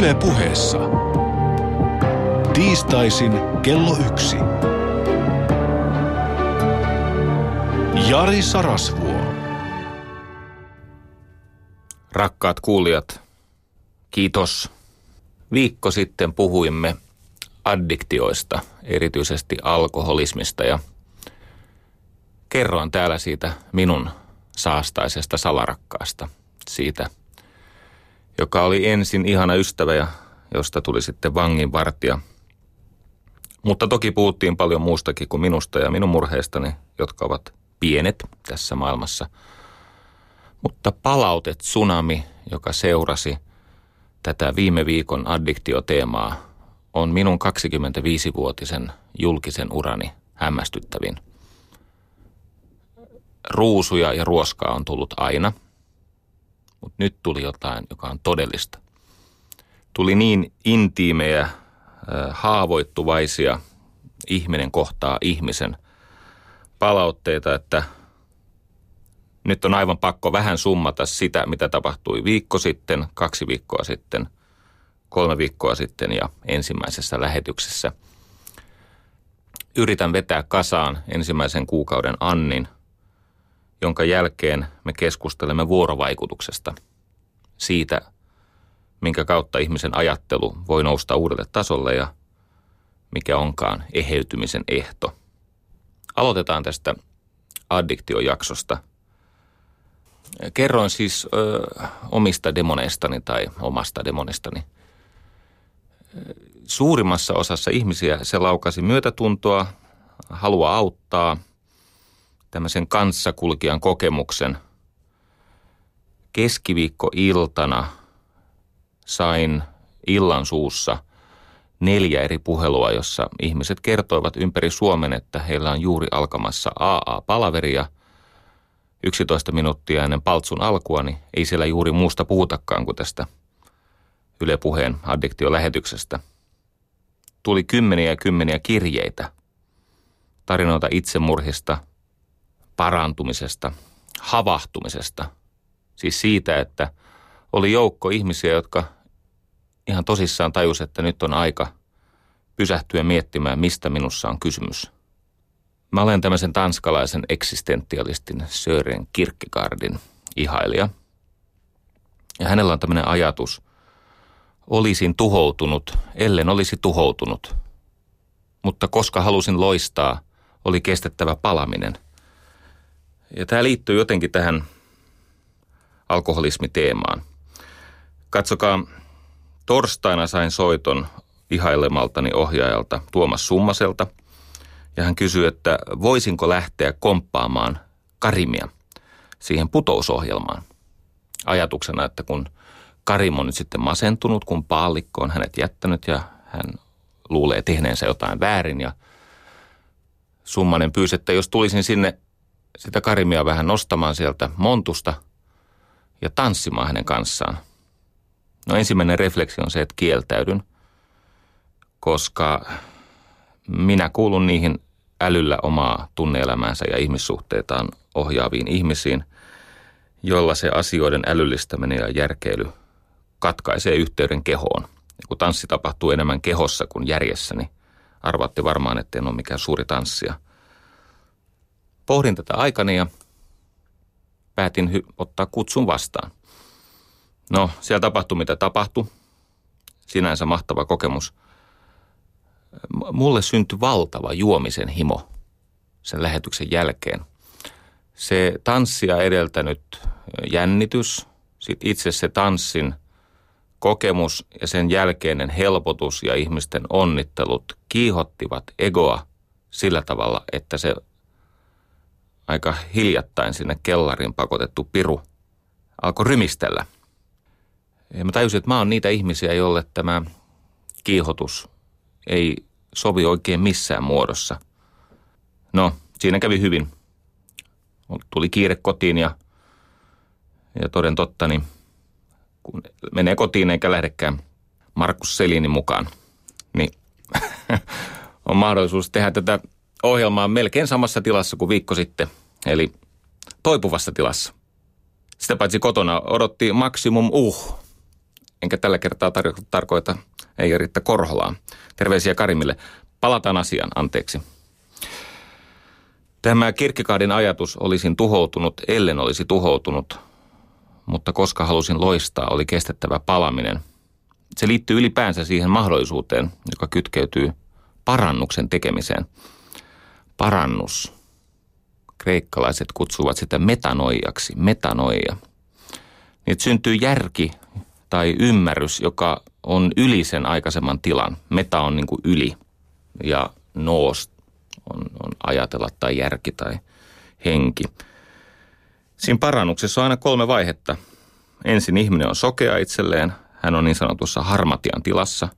Yle puheessa. Tiistaisin kello yksi. Jari Sarasvuo. Rakkaat kuulijat, kiitos. Viikko sitten puhuimme addiktioista, erityisesti alkoholismista ja kerroin täällä siitä minun saastaisesta salarakkaasta, siitä, joka oli ensin ihana ystävä ja josta tuli sitten vanginvartija. Mutta toki puhuttiin paljon muustakin kuin minusta ja minun murheistani, jotka ovat pienet tässä maailmassa. Mutta palautet tsunami, joka seurasi tätä viime viikon addiktioteemaa, on minun 25-vuotisen julkisen urani hämmästyttävin. Ruusuja ja ruoskaa on tullut aina, mutta nyt tuli jotain, joka on todellista. Tuli niin intiimejä, haavoittuvaisia ihminen kohtaa ihmisen palautteita, että nyt on aivan pakko vähän summata sitä, mitä tapahtui viikko sitten, kaksi viikkoa sitten, kolme viikkoa sitten ja ensimmäisessä lähetyksessä. Yritän vetää kasaan ensimmäisen kuukauden Annin, jonka jälkeen me keskustelemme vuorovaikutuksesta. Siitä, minkä kautta ihmisen ajattelu voi nousta uudelle tasolle ja mikä onkaan eheytymisen ehto. Aloitetaan tästä addiktiojaksosta. Kerroin siis ö, omista demoneistani tai omasta demonistani. Suurimmassa osassa ihmisiä se laukasi myötätuntoa, halua auttaa, tämmöisen kanssakulkijan kokemuksen. Keskiviikko-iltana sain illan suussa neljä eri puhelua, jossa ihmiset kertoivat ympäri Suomen, että heillä on juuri alkamassa AA-palaveria. 11 minuuttia ennen paltsun alkua, niin ei siellä juuri muusta puhutakaan kuin tästä Yle Puheen addiktiolähetyksestä. Tuli kymmeniä ja kymmeniä kirjeitä, tarinoita itsemurhista, parantumisesta, havahtumisesta. Siis siitä, että oli joukko ihmisiä, jotka ihan tosissaan tajus, että nyt on aika pysähtyä miettimään, mistä minussa on kysymys. Mä olen tämmöisen tanskalaisen eksistentialistin Sören Kierkegaardin ihailija. Ja hänellä on tämmöinen ajatus, olisin tuhoutunut, ellen olisi tuhoutunut. Mutta koska halusin loistaa, oli kestettävä palaminen. Ja tämä liittyy jotenkin tähän alkoholismiteemaan. Katsokaa Torstaina sain soiton ihailemaltani ohjaajalta Tuomas Summaselta. Ja hän kysyi, että voisinko lähteä komppaamaan Karimia siihen putousohjelmaan. Ajatuksena, että kun Karim on nyt sitten masentunut, kun paallikko on hänet jättänyt ja hän luulee tehneensä jotain väärin ja Summanen pyysi, että jos tulisin sinne sitä Karimia vähän nostamaan sieltä montusta ja tanssimaan hänen kanssaan – No ensimmäinen refleksi on se, että kieltäydyn, koska minä kuulun niihin älyllä omaa tunneelämäänsä ja ihmissuhteitaan ohjaaviin ihmisiin, jolla se asioiden älyllistäminen ja järkeily katkaisee yhteyden kehoon. Ja kun tanssi tapahtuu enemmän kehossa kuin järjessä, niin arvaatte varmaan, että en ole mikään suuri tanssia. Pohdin tätä aikani ja päätin hy- ottaa kutsun vastaan. No, siellä tapahtui mitä tapahtui. Sinänsä mahtava kokemus. Mulle syntyi valtava juomisen himo sen lähetyksen jälkeen. Se tanssia edeltänyt jännitys, sitten itse se tanssin kokemus ja sen jälkeinen helpotus ja ihmisten onnittelut kiihottivat egoa sillä tavalla, että se aika hiljattain sinne kellarin pakotettu piru alkoi rymistellä – ja mä tajusin, että mä oon niitä ihmisiä, jolle tämä kiihotus ei sovi oikein missään muodossa. No, siinä kävi hyvin. Tuli kiire kotiin ja, ja toden totta, niin kun menee kotiin eikä lähdekään Markus Selinin mukaan, niin on mahdollisuus tehdä tätä ohjelmaa melkein samassa tilassa kuin viikko sitten, eli toipuvassa tilassa. Sitä paitsi kotona odotti maksimum uh, enkä tällä kertaa tar- tarkoita ei Riitta Korholaa. Terveisiä Karimille. Palataan asiaan, anteeksi. Tämä Kirkkikaadin ajatus olisin tuhoutunut, ellen olisi tuhoutunut, mutta koska halusin loistaa, oli kestettävä palaminen. Se liittyy ylipäänsä siihen mahdollisuuteen, joka kytkeytyy parannuksen tekemiseen. Parannus. Kreikkalaiset kutsuvat sitä metanoijaksi, metanoija. Niin, syntyy järki tai ymmärrys, joka on yli sen aikaisemman tilan. Meta on niin kuin yli ja noos on, on ajatella tai järki tai henki. Siinä parannuksessa on aina kolme vaihetta. Ensin ihminen on sokea itselleen, hän on niin sanotussa harmatian tilassa.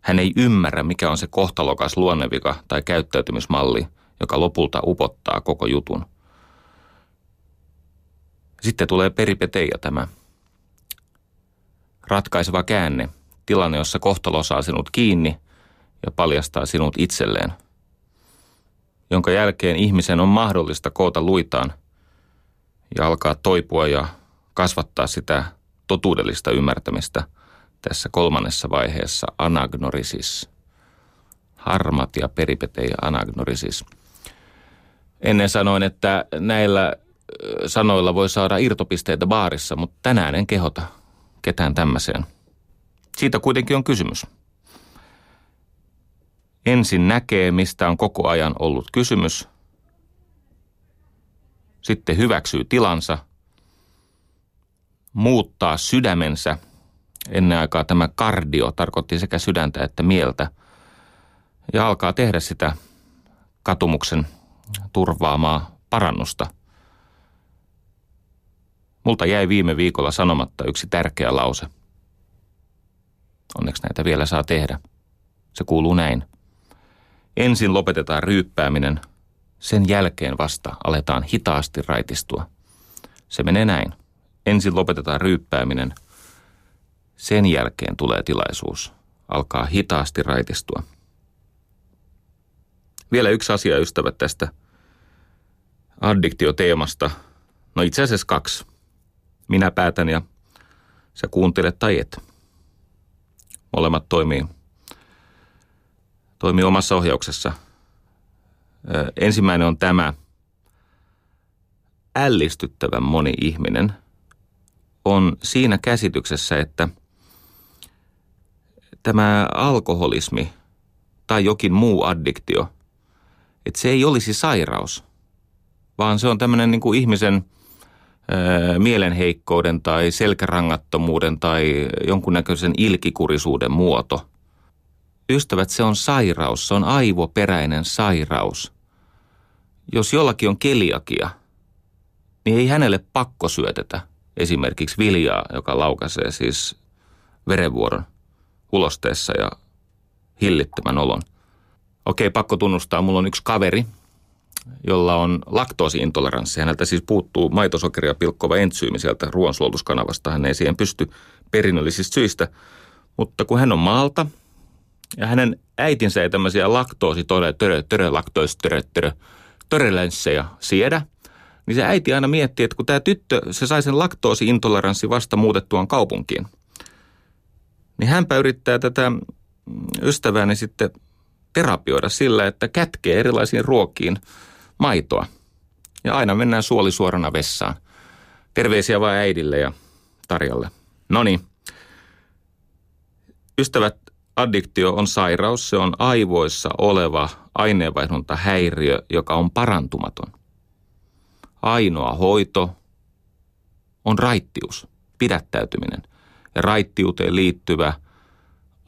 Hän ei ymmärrä, mikä on se kohtalokas luonnevika tai käyttäytymismalli, joka lopulta upottaa koko jutun. Sitten tulee peripeteija tämä ratkaiseva käänne, tilanne, jossa kohtalo saa sinut kiinni ja paljastaa sinut itselleen – jonka jälkeen ihmisen on mahdollista koota luitaan ja alkaa toipua ja kasvattaa sitä totuudellista ymmärtämistä tässä kolmannessa vaiheessa anagnorisis. Harmat ja peripete ja anagnorisis. Ennen sanoin, että näillä sanoilla voi saada irtopisteitä baarissa, mutta tänään en kehota ketään tämmöiseen. Siitä kuitenkin on kysymys ensin näkee, mistä on koko ajan ollut kysymys, sitten hyväksyy tilansa, muuttaa sydämensä. Ennen aikaa tämä kardio tarkoitti sekä sydäntä että mieltä ja alkaa tehdä sitä katumuksen turvaamaa parannusta. Multa jäi viime viikolla sanomatta yksi tärkeä lause. Onneksi näitä vielä saa tehdä. Se kuuluu näin. Ensin lopetetaan ryyppääminen, sen jälkeen vasta aletaan hitaasti raitistua. Se menee näin. Ensin lopetetaan ryyppääminen, sen jälkeen tulee tilaisuus alkaa hitaasti raitistua. Vielä yksi asia, ystävät, tästä addiktioteemasta. No itse asiassa kaksi. Minä päätän ja sä kuuntelet tai et. Molemmat toimii toimii omassa ohjauksessa. Ensimmäinen on tämä. Ällistyttävän moni ihminen on siinä käsityksessä, että tämä alkoholismi tai jokin muu addiktio, että se ei olisi sairaus, vaan se on tämmöinen niin kuin ihmisen mielenheikkouden tai selkärangattomuuden tai jonkunnäköisen ilkikurisuuden muoto – Ystävät, se on sairaus, se on aivoperäinen sairaus. Jos jollakin on keliakia, niin ei hänelle pakko syötetä esimerkiksi viljaa, joka laukaisee siis verenvuoron ulosteessa ja hillittömän olon. Okei, pakko tunnustaa, mulla on yksi kaveri, jolla on laktoosiintoleranssi. Häneltä siis puuttuu maitosokeria pilkkova entsyymi sieltä ruoansulutuskanavasta. Hän ei siihen pysty perinnöllisistä syistä. Mutta kun hän on maalta – ja hänen äitinsä ei tämmöisiä laktoosi tore, töre, töre, laktoisi, töre, töre, törelenssejä siedä. Niin se äiti aina miettii, että kun tämä tyttö, se sai sen laktoosiintoleranssi vasta muutettuaan kaupunkiin. Niin hänpä yrittää tätä ystävääni sitten terapioida sillä, että kätkee erilaisiin ruokiin maitoa. Ja aina mennään suolisuorana vessaan. Terveisiä vain äidille ja Tarjalle. No niin. Ystävät, addiktio on sairaus, se on aivoissa oleva aineenvaihdunta häiriö, joka on parantumaton. Ainoa hoito on raittius, pidättäytyminen ja raittiuteen liittyvä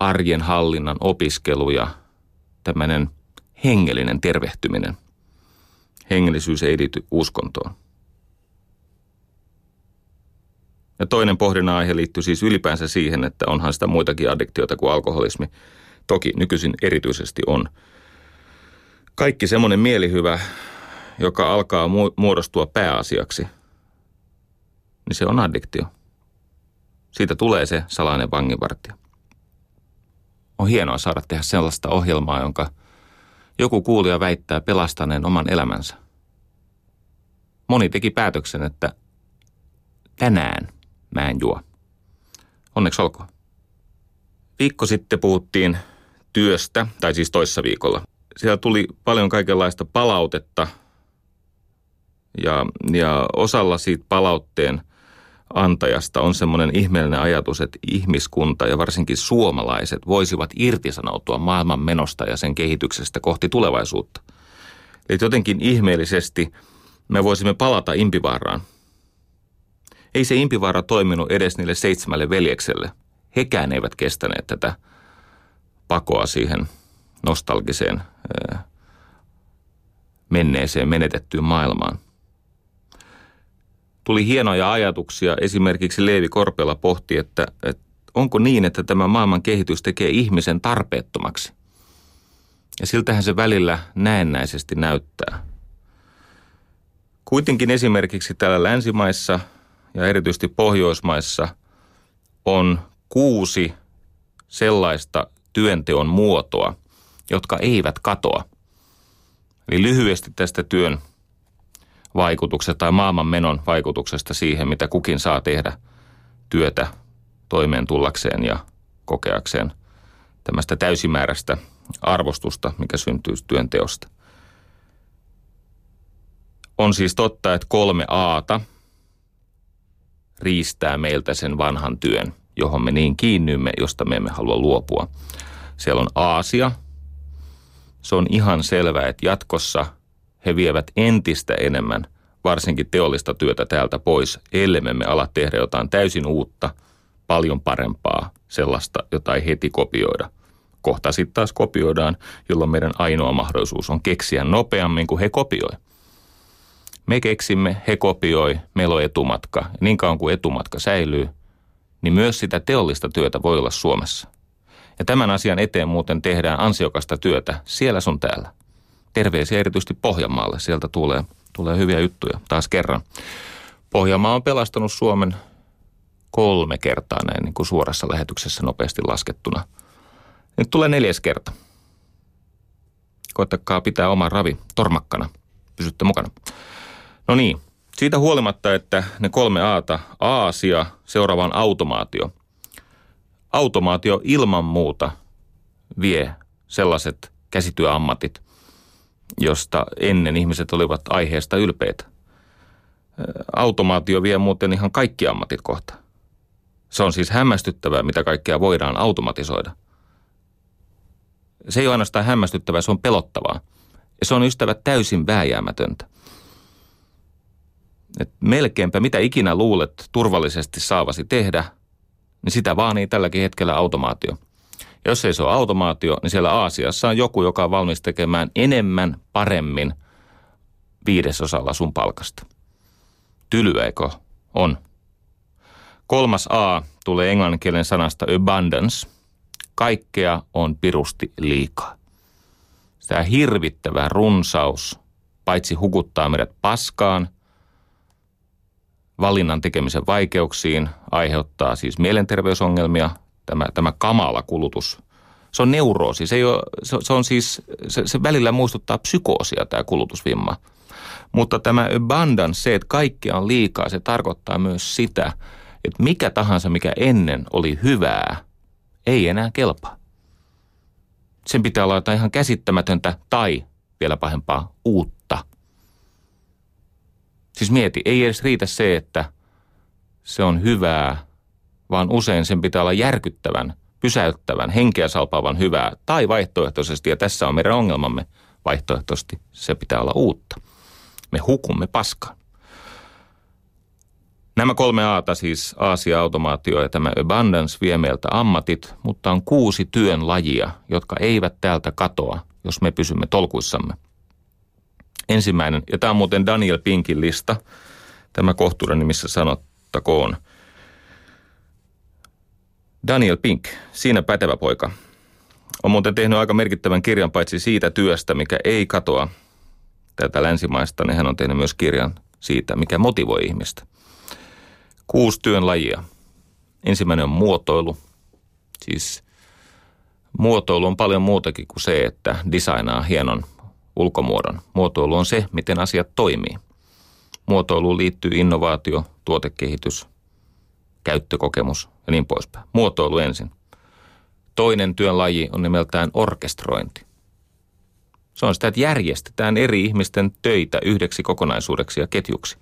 arjen hallinnan opiskelu ja tämmöinen hengellinen tervehtyminen. Hengellisyys ei liity uskontoon. Ja toinen pohdinnan aihe liittyy siis ylipäänsä siihen, että onhan sitä muitakin addiktioita kuin alkoholismi. Toki nykyisin erityisesti on. Kaikki semmoinen mielihyvä, joka alkaa muodostua pääasiaksi, niin se on addiktio. Siitä tulee se salainen vanginvartija. On hienoa saada tehdä sellaista ohjelmaa, jonka joku kuulija väittää pelastaneen oman elämänsä. Moni teki päätöksen, että tänään – mä en juo. Onneksi olkoon. Viikko sitten puhuttiin työstä, tai siis toissa viikolla. Siellä tuli paljon kaikenlaista palautetta ja, ja osalla siitä palautteen antajasta on semmoinen ihmeellinen ajatus, että ihmiskunta ja varsinkin suomalaiset voisivat irtisanoutua maailman menosta ja sen kehityksestä kohti tulevaisuutta. Eli jotenkin ihmeellisesti me voisimme palata impivaaraan. Ei se impivaara toiminut edes niille seitsemälle veljekselle. Hekään eivät kestäneet tätä pakoa siihen nostalgiseen menneeseen menetettyyn maailmaan. Tuli hienoja ajatuksia. Esimerkiksi Leevi Korpela pohti, että, että onko niin, että tämä maailman kehitys tekee ihmisen tarpeettomaksi. Ja siltähän se välillä näennäisesti näyttää. Kuitenkin esimerkiksi täällä länsimaissa ja erityisesti Pohjoismaissa on kuusi sellaista työnteon muotoa, jotka eivät katoa. Eli lyhyesti tästä työn vaikutuksesta tai maailman menon vaikutuksesta siihen, mitä kukin saa tehdä työtä toimeen tullakseen ja kokeakseen tämmöistä täysimääräistä arvostusta, mikä syntyy työnteosta. On siis totta, että kolme aata riistää meiltä sen vanhan työn, johon me niin kiinnymme, josta me emme halua luopua. Siellä on Aasia. Se on ihan selvää, että jatkossa he vievät entistä enemmän varsinkin teollista työtä täältä pois, ellei me ala tehdä jotain täysin uutta, paljon parempaa, sellaista, jota ei heti kopioida. Kohta sitten taas kopioidaan, jolloin meidän ainoa mahdollisuus on keksiä nopeammin kuin he kopioi. Me keksimme, he kopioi, meillä on etumatka. Niin kauan kuin etumatka säilyy, niin myös sitä teollista työtä voi olla Suomessa. Ja tämän asian eteen muuten tehdään ansiokasta työtä siellä sun täällä. Terveisiä erityisesti Pohjanmaalle, sieltä tulee, tulee hyviä juttuja taas kerran. Pohjanmaa on pelastanut Suomen kolme kertaa näin niin kuin suorassa lähetyksessä nopeasti laskettuna. Nyt tulee neljäs kerta. Koittakaa pitää oma ravi tormakkana. Pysytte mukana. No niin, siitä huolimatta, että ne kolme aata, aasia, seuraavaan automaatio. Automaatio ilman muuta vie sellaiset käsityöammatit, josta ennen ihmiset olivat aiheesta ylpeitä. Automaatio vie muuten ihan kaikki ammatit kohta. Se on siis hämmästyttävää, mitä kaikkea voidaan automatisoida. Se ei ole ainoastaan hämmästyttävää, se on pelottavaa. Ja se on ystävä täysin vääjäämätöntä. Et melkeinpä mitä ikinä luulet turvallisesti saavasi tehdä, niin sitä vaanii tälläkin hetkellä automaatio. Jos ei se ole automaatio, niin siellä Aasiassa on joku, joka on valmis tekemään enemmän, paremmin viidesosalla sun palkasta. Tylyäikö? On. Kolmas A tulee englanninkielen sanasta abundance. Kaikkea on pirusti liikaa. Tämä hirvittävä runsaus paitsi hukuttaa meidät paskaan, valinnan tekemisen vaikeuksiin, aiheuttaa siis mielenterveysongelmia, tämä, tämä kamala kulutus. Se on neuroosi, se, ei ole, se, se on siis, se, se välillä muistuttaa psykoosia tämä kulutusvimma. Mutta tämä abundance, se, että kaikkea on liikaa, se tarkoittaa myös sitä, että mikä tahansa, mikä ennen oli hyvää, ei enää kelpaa. Sen pitää olla jotain ihan käsittämätöntä tai vielä pahempaa uutta. Siis mieti, ei edes riitä se, että se on hyvää, vaan usein sen pitää olla järkyttävän, pysäyttävän, henkeä salpaavan hyvää tai vaihtoehtoisesti, ja tässä on meidän ongelmamme, vaihtoehtoisesti se pitää olla uutta. Me hukumme paskaan. Nämä kolme aata, siis Aasia, automaatio ja tämä abundance vie meiltä ammatit, mutta on kuusi työn lajia, jotka eivät täältä katoa, jos me pysymme tolkuissamme. Ensimmäinen, ja tämä on muuten Daniel Pinkin lista, tämä kohtuuden nimissä sanottakoon. Daniel Pink, siinä pätevä poika, on muuten tehnyt aika merkittävän kirjan paitsi siitä työstä, mikä ei katoa tätä länsimaista, niin hän on tehnyt myös kirjan siitä, mikä motivoi ihmistä. Kuusi työn lajia. Ensimmäinen on muotoilu. Siis muotoilu on paljon muutakin kuin se, että designaa hienon ulkomuodon. Muotoilu on se, miten asiat toimii. Muotoiluun liittyy innovaatio, tuotekehitys, käyttökokemus ja niin poispäin. Muotoilu ensin. Toinen työn laji on nimeltään orkestrointi. Se on sitä, että järjestetään eri ihmisten töitä yhdeksi kokonaisuudeksi ja ketjuksi.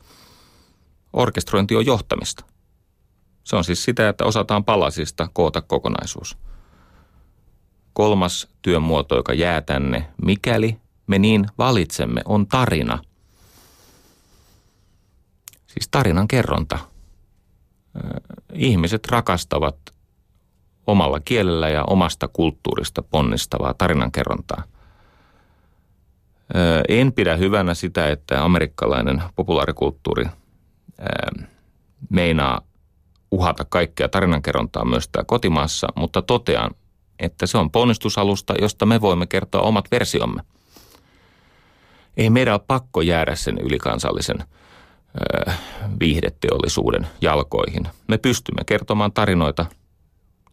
Orkestrointi on johtamista. Se on siis sitä, että osataan palasista koota kokonaisuus. Kolmas työn muoto, joka jää tänne, mikäli me niin valitsemme, on tarina. Siis tarinan kerronta. Ihmiset rakastavat omalla kielellä ja omasta kulttuurista ponnistavaa tarinankerrontaa. En pidä hyvänä sitä, että amerikkalainen populaarikulttuuri meinaa uhata kaikkea tarinankerrontaa myös täällä kotimaassa, mutta totean, että se on ponnistusalusta, josta me voimme kertoa omat versiomme. Ei meidän ole pakko jäädä sen ylikansallisen viihdeteollisuuden jalkoihin. Me pystymme kertomaan tarinoita,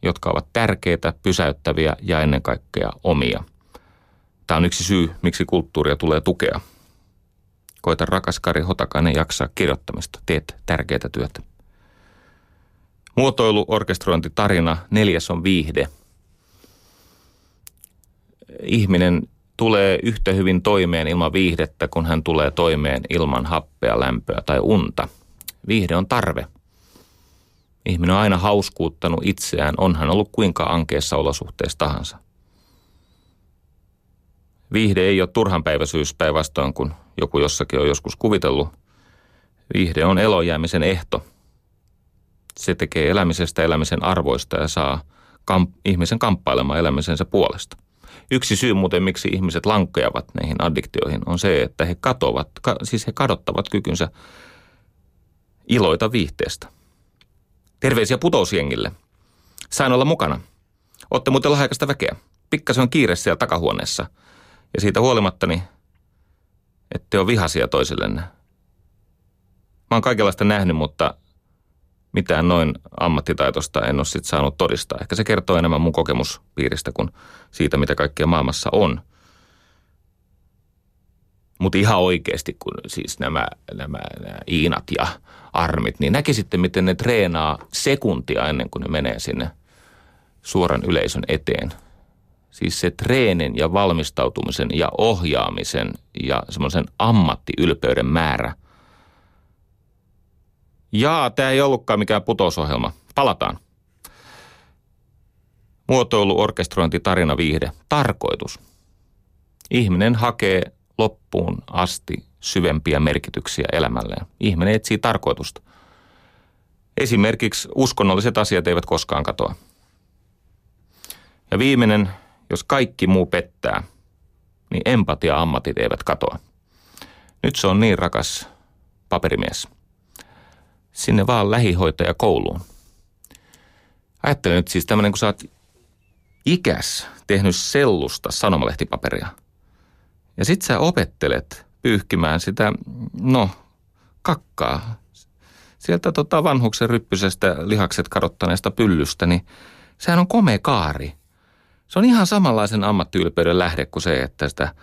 jotka ovat tärkeitä, pysäyttäviä ja ennen kaikkea omia. Tämä on yksi syy, miksi kulttuuria tulee tukea. Koita rakas Kari Hotakainen jaksaa kirjoittamista. Teet tärkeää työtä. Muotoilu, orkestrointi, tarina. Neljäs on viihde. Ihminen tulee yhtä hyvin toimeen ilman viihdettä, kun hän tulee toimeen ilman happea, lämpöä tai unta. Viihde on tarve. Ihminen on aina hauskuuttanut itseään, on hän ollut kuinka ankeessa olosuhteessa tahansa. Viihde ei ole turhanpäiväisyys päinvastoin, kun joku jossakin on joskus kuvitellut. Viihde on elojäämisen ehto – se tekee elämisestä elämisen arvoista ja saa kamp- ihmisen kamppailemaan elämisensä puolesta. Yksi syy muuten, miksi ihmiset lankkeavat näihin addiktioihin, on se, että he katovat, ka, siis he kadottavat kykynsä iloita viihteestä. Terveisiä putousjengille. Sain olla mukana. Otte muuten lahjakasta väkeä. Pikkasen on kiire siellä takahuoneessa. Ja siitä huolimatta, niin ette ole vihasia toisillenne. Mä oon kaikenlaista nähnyt, mutta mitään noin ammattitaitosta en ole sit saanut todistaa. Ehkä se kertoo enemmän mun kokemuspiiristä kuin siitä, mitä kaikkea maailmassa on. Mutta ihan oikeasti, kun siis nämä, nämä, nämä Iinat ja Armit, niin näkisitte, miten ne treenaa sekuntia ennen kuin ne menee sinne suoran yleisön eteen. Siis se treenin ja valmistautumisen ja ohjaamisen ja semmoisen ammattiylpeyden määrä – Jaa, tämä ei ollutkaan mikään putousohjelma. Palataan. Muotoilu, orkestrointi, tarina, viihde. Tarkoitus. Ihminen hakee loppuun asti syvempiä merkityksiä elämälleen. Ihminen etsii tarkoitusta. Esimerkiksi uskonnolliset asiat eivät koskaan katoa. Ja viimeinen, jos kaikki muu pettää, niin empatia-ammatit eivät katoa. Nyt se on niin rakas paperimies – sinne vaan lähihoitaja kouluun. Ajattelen nyt siis tämmöinen, kun sä oot ikäs tehnyt sellusta sanomalehtipaperia. Ja sit sä opettelet pyyhkimään sitä, no, kakkaa. Sieltä tota vanhuksen ryppysestä lihakset kadottaneesta pyllystä, niin sehän on komea kaari. Se on ihan samanlaisen ammattiylpeyden lähde kuin se, että sitä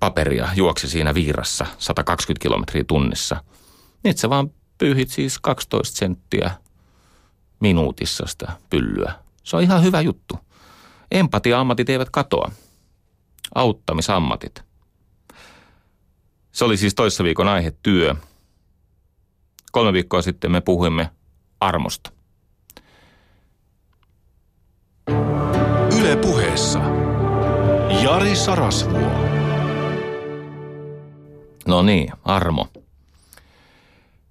paperia juoksi siinä viirassa 120 kilometriä tunnissa. Niin sä vaan pyyhit siis 12 senttiä minuutissa sitä pyllyä. Se on ihan hyvä juttu. Empatia-ammatit eivät katoa. Auttamisammatit. Se oli siis toissa viikon aihe työ. Kolme viikkoa sitten me puhuimme armosta. Yle puheessa. Jari Sarasvuo. No niin, armo.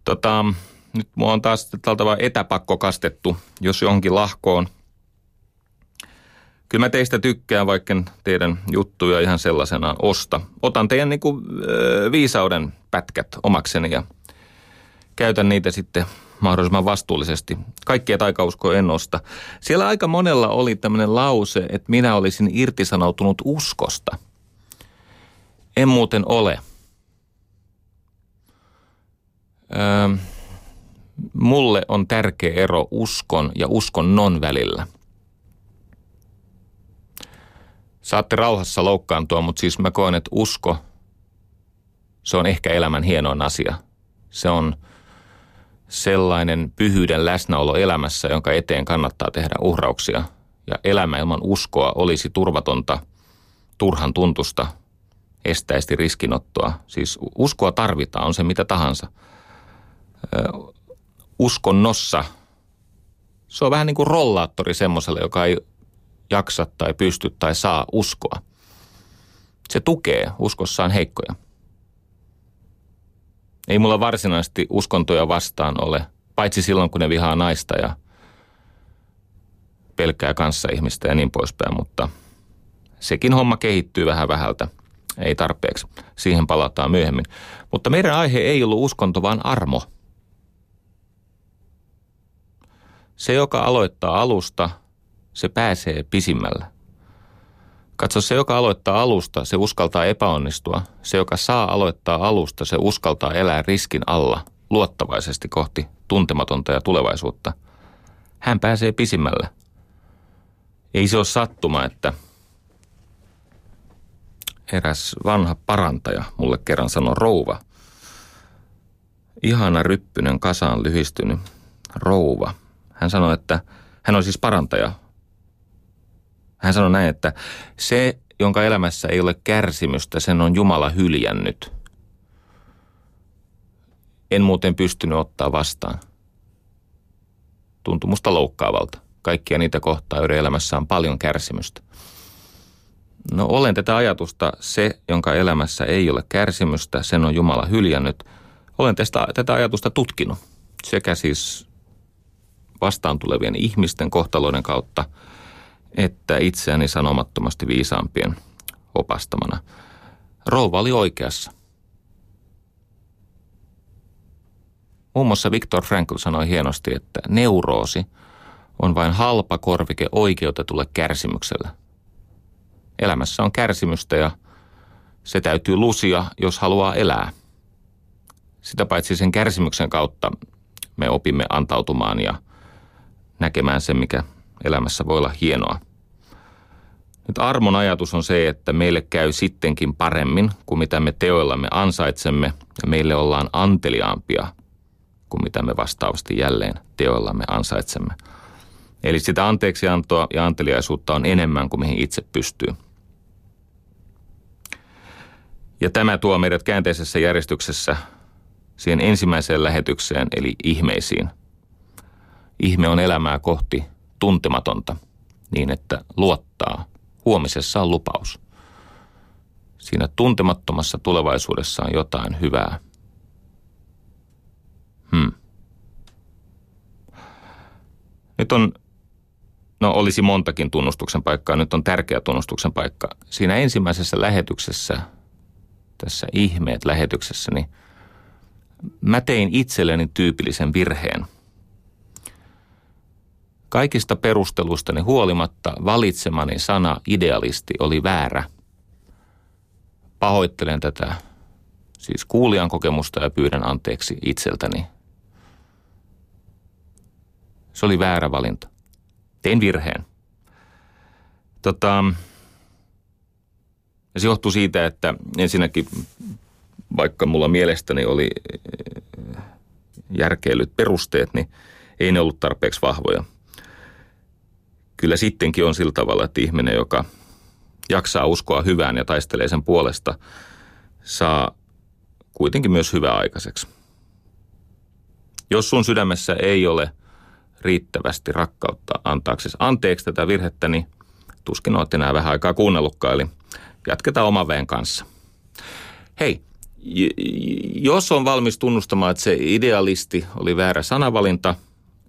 Tota, nyt mua on taas tältä vaan etäpakko kastettu, jos johonkin lahkoon. Kyllä mä teistä tykkään, vaikka teidän juttuja ihan sellaisena osta. Otan teidän niinku, viisauden pätkät omakseni ja käytän niitä sitten mahdollisimman vastuullisesti. Kaikkia taikauskoja en osta. Siellä aika monella oli tämmöinen lause, että minä olisin irtisanoutunut uskosta. En muuten ole – Öö, mulle on tärkeä ero uskon ja uskonnon välillä. Saatte rauhassa loukkaantua, mutta siis mä koen, että usko, se on ehkä elämän hienoin asia. Se on sellainen pyhyyden läsnäolo elämässä, jonka eteen kannattaa tehdä uhrauksia. Ja elämä ilman uskoa olisi turvatonta, turhan tuntusta, estäisi riskinottoa. Siis uskoa tarvitaan, on se mitä tahansa. Uskonnossa se on vähän niin kuin rollaattori semmoiselle, joka ei jaksa tai pysty tai saa uskoa. Se tukee uskossaan heikkoja. Ei mulla varsinaisesti uskontoja vastaan ole, paitsi silloin kun ne vihaa naista ja pelkää kanssa ihmistä ja niin poispäin, mutta sekin homma kehittyy vähän vähältä. Ei tarpeeksi. Siihen palataan myöhemmin. Mutta meidän aihe ei ollut uskonto, vaan armo. Se, joka aloittaa alusta, se pääsee pisimmällä. Katso, se, joka aloittaa alusta, se uskaltaa epäonnistua. Se, joka saa aloittaa alusta, se uskaltaa elää riskin alla, luottavaisesti kohti tuntematonta ja tulevaisuutta. Hän pääsee pisimmälle. Ei se ole sattuma, että eräs vanha parantaja mulle kerran sanoi rouva. Ihana ryppynen kasaan lyhistynyt rouva. Hän sanoi, että hän on siis parantaja, hän sanoi näin, että se, jonka elämässä ei ole kärsimystä, sen on Jumala hyljännyt. En muuten pystynyt ottaa vastaan. Tuntui musta loukkaavalta. Kaikkia niitä kohtaa, joiden elämässä on paljon kärsimystä. No olen tätä ajatusta, se, jonka elämässä ei ole kärsimystä, sen on Jumala hyljännyt. Olen tästä, tätä ajatusta tutkinut sekä siis vastaan tulevien ihmisten kohtaloiden kautta – että itseäni sanomattomasti viisaampien opastamana. Rouva oli oikeassa. Muun muassa Viktor Frankl sanoi hienosti, että neuroosi on vain halpa korvike oikeutetulle kärsimykselle. Elämässä on kärsimystä ja se täytyy lusia, jos haluaa elää. Sitä paitsi sen kärsimyksen kautta me opimme antautumaan ja näkemään sen, mikä elämässä voi olla hienoa. Nyt armon ajatus on se, että meille käy sittenkin paremmin kuin mitä me teoillamme ansaitsemme ja meille ollaan anteliaampia kuin mitä me vastaavasti jälleen teoillamme ansaitsemme. Eli sitä anteeksiantoa ja anteliaisuutta on enemmän kuin mihin itse pystyy. Ja tämä tuo meidät käänteisessä järjestyksessä siihen ensimmäiseen lähetykseen, eli ihmeisiin. Ihme on elämää kohti tuntematonta, niin että luottaa – huomisessa on lupaus. Siinä tuntemattomassa tulevaisuudessa on jotain hyvää. Hmm. Nyt on, no olisi montakin tunnustuksen paikkaa, nyt on tärkeä tunnustuksen paikka. Siinä ensimmäisessä lähetyksessä, tässä ihmeet lähetyksessä, niin mä tein itselleni tyypillisen virheen – Kaikista perustelustani huolimatta valitsemani sana idealisti oli väärä. Pahoittelen tätä siis kuulijan kokemusta ja pyydän anteeksi itseltäni. Se oli väärä valinta. Tein virheen. Tota, ja se johtuu siitä, että ensinnäkin vaikka mulla mielestäni oli järkeilyt perusteet, niin ei ne ollut tarpeeksi vahvoja – kyllä sittenkin on sillä tavalla, että ihminen, joka jaksaa uskoa hyvään ja taistelee sen puolesta, saa kuitenkin myös hyvää aikaiseksi. Jos sun sydämessä ei ole riittävästi rakkautta antaaksesi anteeksi tätä virhettä, niin tuskin olet enää vähän aikaa kuunnellutkaan, eli jatketaan oman väen kanssa. Hei, jos on valmis tunnustamaan, että se idealisti oli väärä sanavalinta,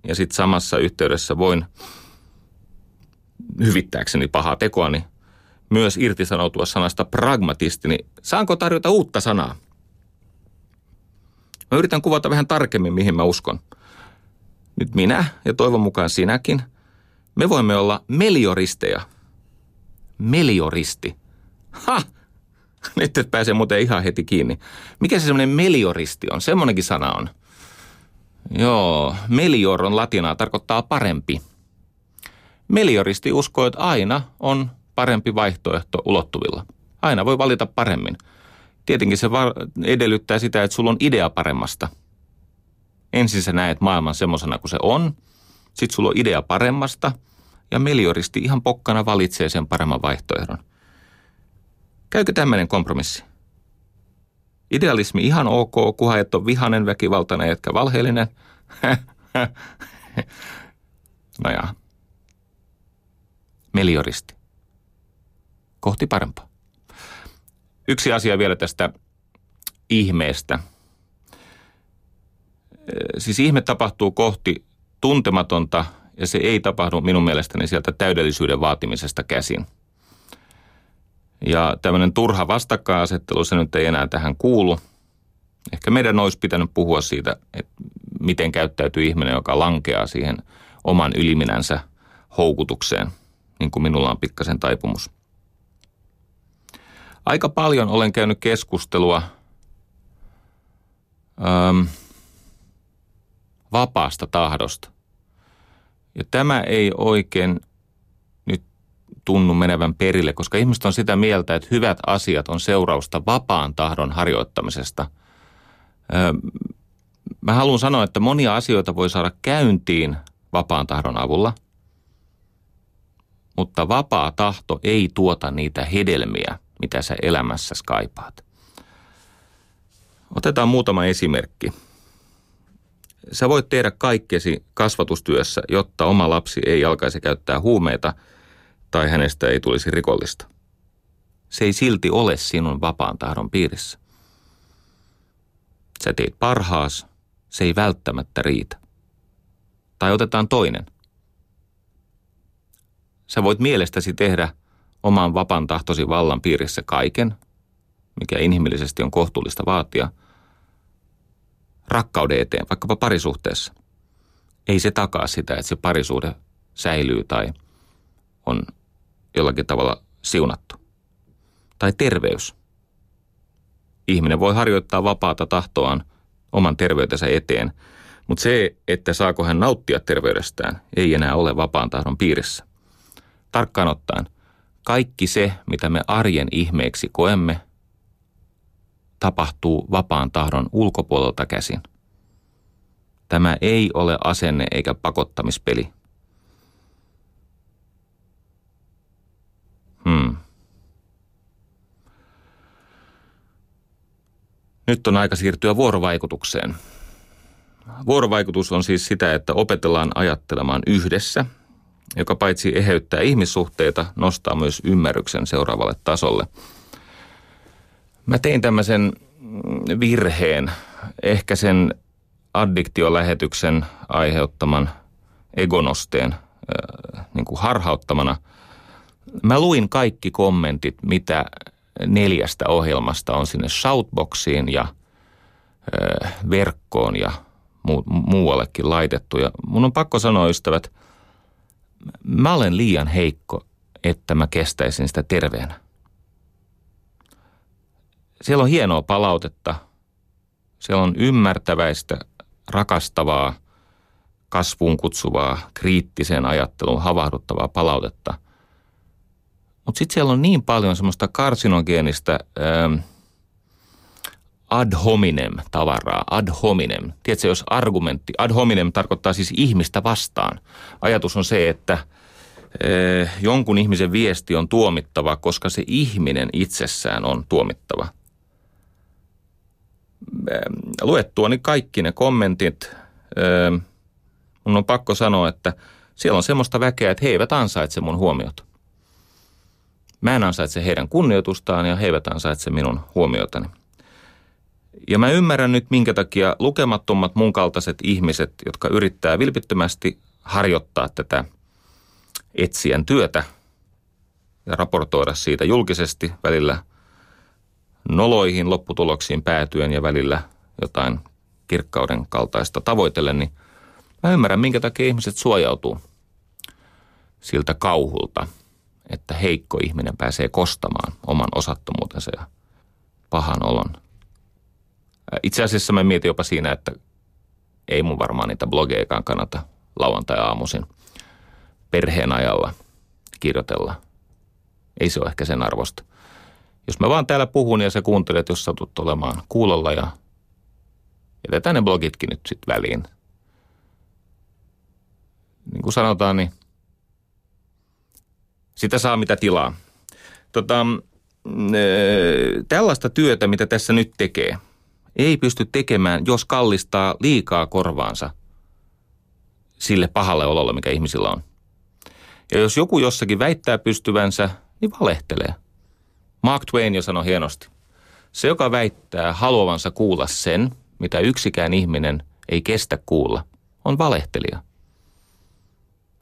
ja sitten samassa yhteydessä voin hyvittääkseni pahaa tekoani, myös irtisanoutua sanasta pragmatisti, niin saanko tarjota uutta sanaa? Mä yritän kuvata vähän tarkemmin, mihin mä uskon. Nyt minä ja toivon mukaan sinäkin, me voimme olla melioristeja. Melioristi. Ha! Nyt et pääse muuten ihan heti kiinni. Mikä se semmoinen melioristi on? Semmoinenkin sana on. Joo, melior on latinaa, tarkoittaa parempi – Melioristi uskoo, että aina on parempi vaihtoehto ulottuvilla. Aina voi valita paremmin. Tietenkin se edellyttää sitä, että sulla on idea paremmasta. Ensin sä näet maailman semmoisena kuin se on, sit sulla on idea paremmasta ja melioristi ihan pokkana valitsee sen paremman vaihtoehdon. Käykö tämmöinen kompromissi? Idealismi ihan ok, kunhan et ole vihanen, väkivaltainen, etkä valheellinen. no ja. Melioristi. Kohti parempaa. Yksi asia vielä tästä ihmeestä. Siis ihme tapahtuu kohti tuntematonta ja se ei tapahdu minun mielestäni sieltä täydellisyyden vaatimisesta käsin. Ja tämmöinen turha vastakkainasettelu, se nyt ei enää tähän kuulu. Ehkä meidän olisi pitänyt puhua siitä, että miten käyttäytyy ihminen, joka lankeaa siihen oman yliminänsä houkutukseen, niin kuin minulla on pikkasen taipumus. Aika paljon olen käynyt keskustelua ähm, vapaasta tahdosta. Ja tämä ei oikein nyt tunnu menevän perille, koska ihmiset on sitä mieltä, että hyvät asiat on seurausta vapaan tahdon harjoittamisesta. Ähm, mä haluan sanoa, että monia asioita voi saada käyntiin vapaan tahdon avulla, mutta vapaa tahto ei tuota niitä hedelmiä – mitä sä elämässä kaipaat. Otetaan muutama esimerkki. Sä voit tehdä kaikkesi kasvatustyössä, jotta oma lapsi ei alkaisi käyttää huumeita tai hänestä ei tulisi rikollista. Se ei silti ole sinun vapaan tahdon piirissä. Sä teet parhaas, se ei välttämättä riitä. Tai otetaan toinen. Sä voit mielestäsi tehdä oman vapaan tahtosi vallan piirissä kaiken, mikä inhimillisesti on kohtuullista vaatia, rakkauden eteen, vaikkapa parisuhteessa. Ei se takaa sitä, että se parisuhde säilyy tai on jollakin tavalla siunattu. Tai terveys. Ihminen voi harjoittaa vapaata tahtoaan oman terveytensä eteen, mutta se, että saako hän nauttia terveydestään, ei enää ole vapaan tahdon piirissä. Tarkkaan ottaen – kaikki se, mitä me arjen ihmeeksi koemme, tapahtuu vapaan tahdon ulkopuolelta käsin. Tämä ei ole asenne eikä pakottamispeli. Hmm. Nyt on aika siirtyä vuorovaikutukseen. Vuorovaikutus on siis sitä, että opetellaan ajattelemaan yhdessä – joka paitsi eheyttää ihmissuhteita, nostaa myös ymmärryksen seuraavalle tasolle. Mä tein tämmöisen virheen, ehkä sen addiktiolähetyksen aiheuttaman egonosteen äh, niin kuin harhauttamana. Mä luin kaikki kommentit, mitä neljästä ohjelmasta on sinne shoutboxiin ja äh, verkkoon ja muuallekin laitettu. Ja mun on pakko sanoa, ystävät, mä olen liian heikko, että mä kestäisin sitä terveenä. Siellä on hienoa palautetta. Siellä on ymmärtäväistä, rakastavaa, kasvuun kutsuvaa, kriittiseen ajatteluun havahduttavaa palautetta. Mutta sitten siellä on niin paljon semmoista karsinogeenista, ähm, ad hominem tavaraa, ad hominem. Tiedätkö, jos argumentti, ad hominem tarkoittaa siis ihmistä vastaan. Ajatus on se, että eh, jonkun ihmisen viesti on tuomittava, koska se ihminen itsessään on tuomittava. Luettuani kaikki ne kommentit, eh, mun on pakko sanoa, että siellä on semmoista väkeä, että he eivät ansaitse mun huomiota. Mä en ansaitse heidän kunnioitustaan ja he eivät ansaitse minun huomiotani. Ja mä ymmärrän nyt, minkä takia lukemattomat mun kaltaiset ihmiset, jotka yrittää vilpittömästi harjoittaa tätä etsijän työtä ja raportoida siitä julkisesti välillä noloihin lopputuloksiin päätyen ja välillä jotain kirkkauden kaltaista tavoitellen, niin mä ymmärrän, minkä takia ihmiset suojautuu siltä kauhulta, että heikko ihminen pääsee kostamaan oman osattomuutensa ja pahan olon – itse asiassa mä mietin jopa siinä, että ei mun varmaan niitä blogeekaan kannata lauantai-aamuisin perheen ajalla kirjoitella. Ei se ole ehkä sen arvosta. Jos mä vaan täällä puhun ja sä kuuntelet, jos satut olemaan kuulolla ja Jätetään ne blogitkin nyt sitten väliin. Niin kuin sanotaan, niin sitä saa mitä tilaa. Tota, tällaista työtä, mitä tässä nyt tekee, ei pysty tekemään, jos kallistaa liikaa korvaansa sille pahalle ololle, mikä ihmisillä on. Ja jos joku jossakin väittää pystyvänsä, niin valehtelee. Mark Twain jo sanoi hienosti. Se, joka väittää haluavansa kuulla sen, mitä yksikään ihminen ei kestä kuulla, on valehtelija.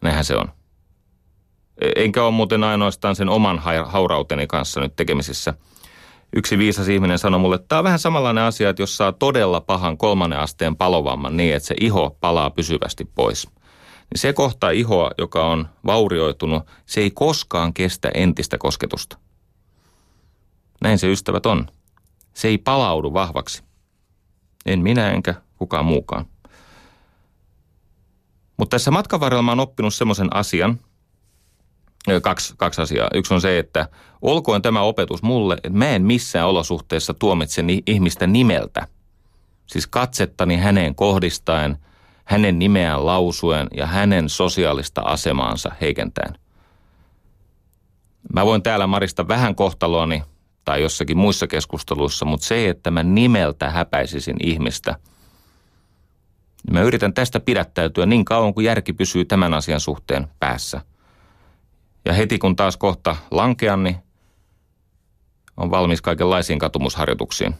Näinhän se on. E- enkä ole muuten ainoastaan sen oman haurauteni kanssa nyt tekemisissä. Yksi viisas ihminen sanoi mulle, että tämä on vähän samanlainen asia, että jos saa todella pahan kolmannen asteen palovamman niin, että se iho palaa pysyvästi pois. Niin se kohta ihoa, joka on vaurioitunut, se ei koskaan kestä entistä kosketusta. Näin se ystävät on. Se ei palaudu vahvaksi. En minä enkä kukaan muukaan. Mutta tässä matkan varrella mä oon oppinut semmoisen asian, kaksi, kaksi asiaa. Yksi on se, että olkoon tämä opetus mulle, että mä en missään olosuhteessa tuomitse ihmistä nimeltä. Siis katsettani häneen kohdistaen, hänen nimeään lausuen ja hänen sosiaalista asemaansa heikentäen. Mä voin täällä marista vähän kohtaloani tai jossakin muissa keskusteluissa, mutta se, että mä nimeltä häpäisisin ihmistä, niin mä yritän tästä pidättäytyä niin kauan kuin järki pysyy tämän asian suhteen päässä. Ja heti kun taas kohta lankean, niin on valmis kaikenlaisiin katumusharjoituksiin.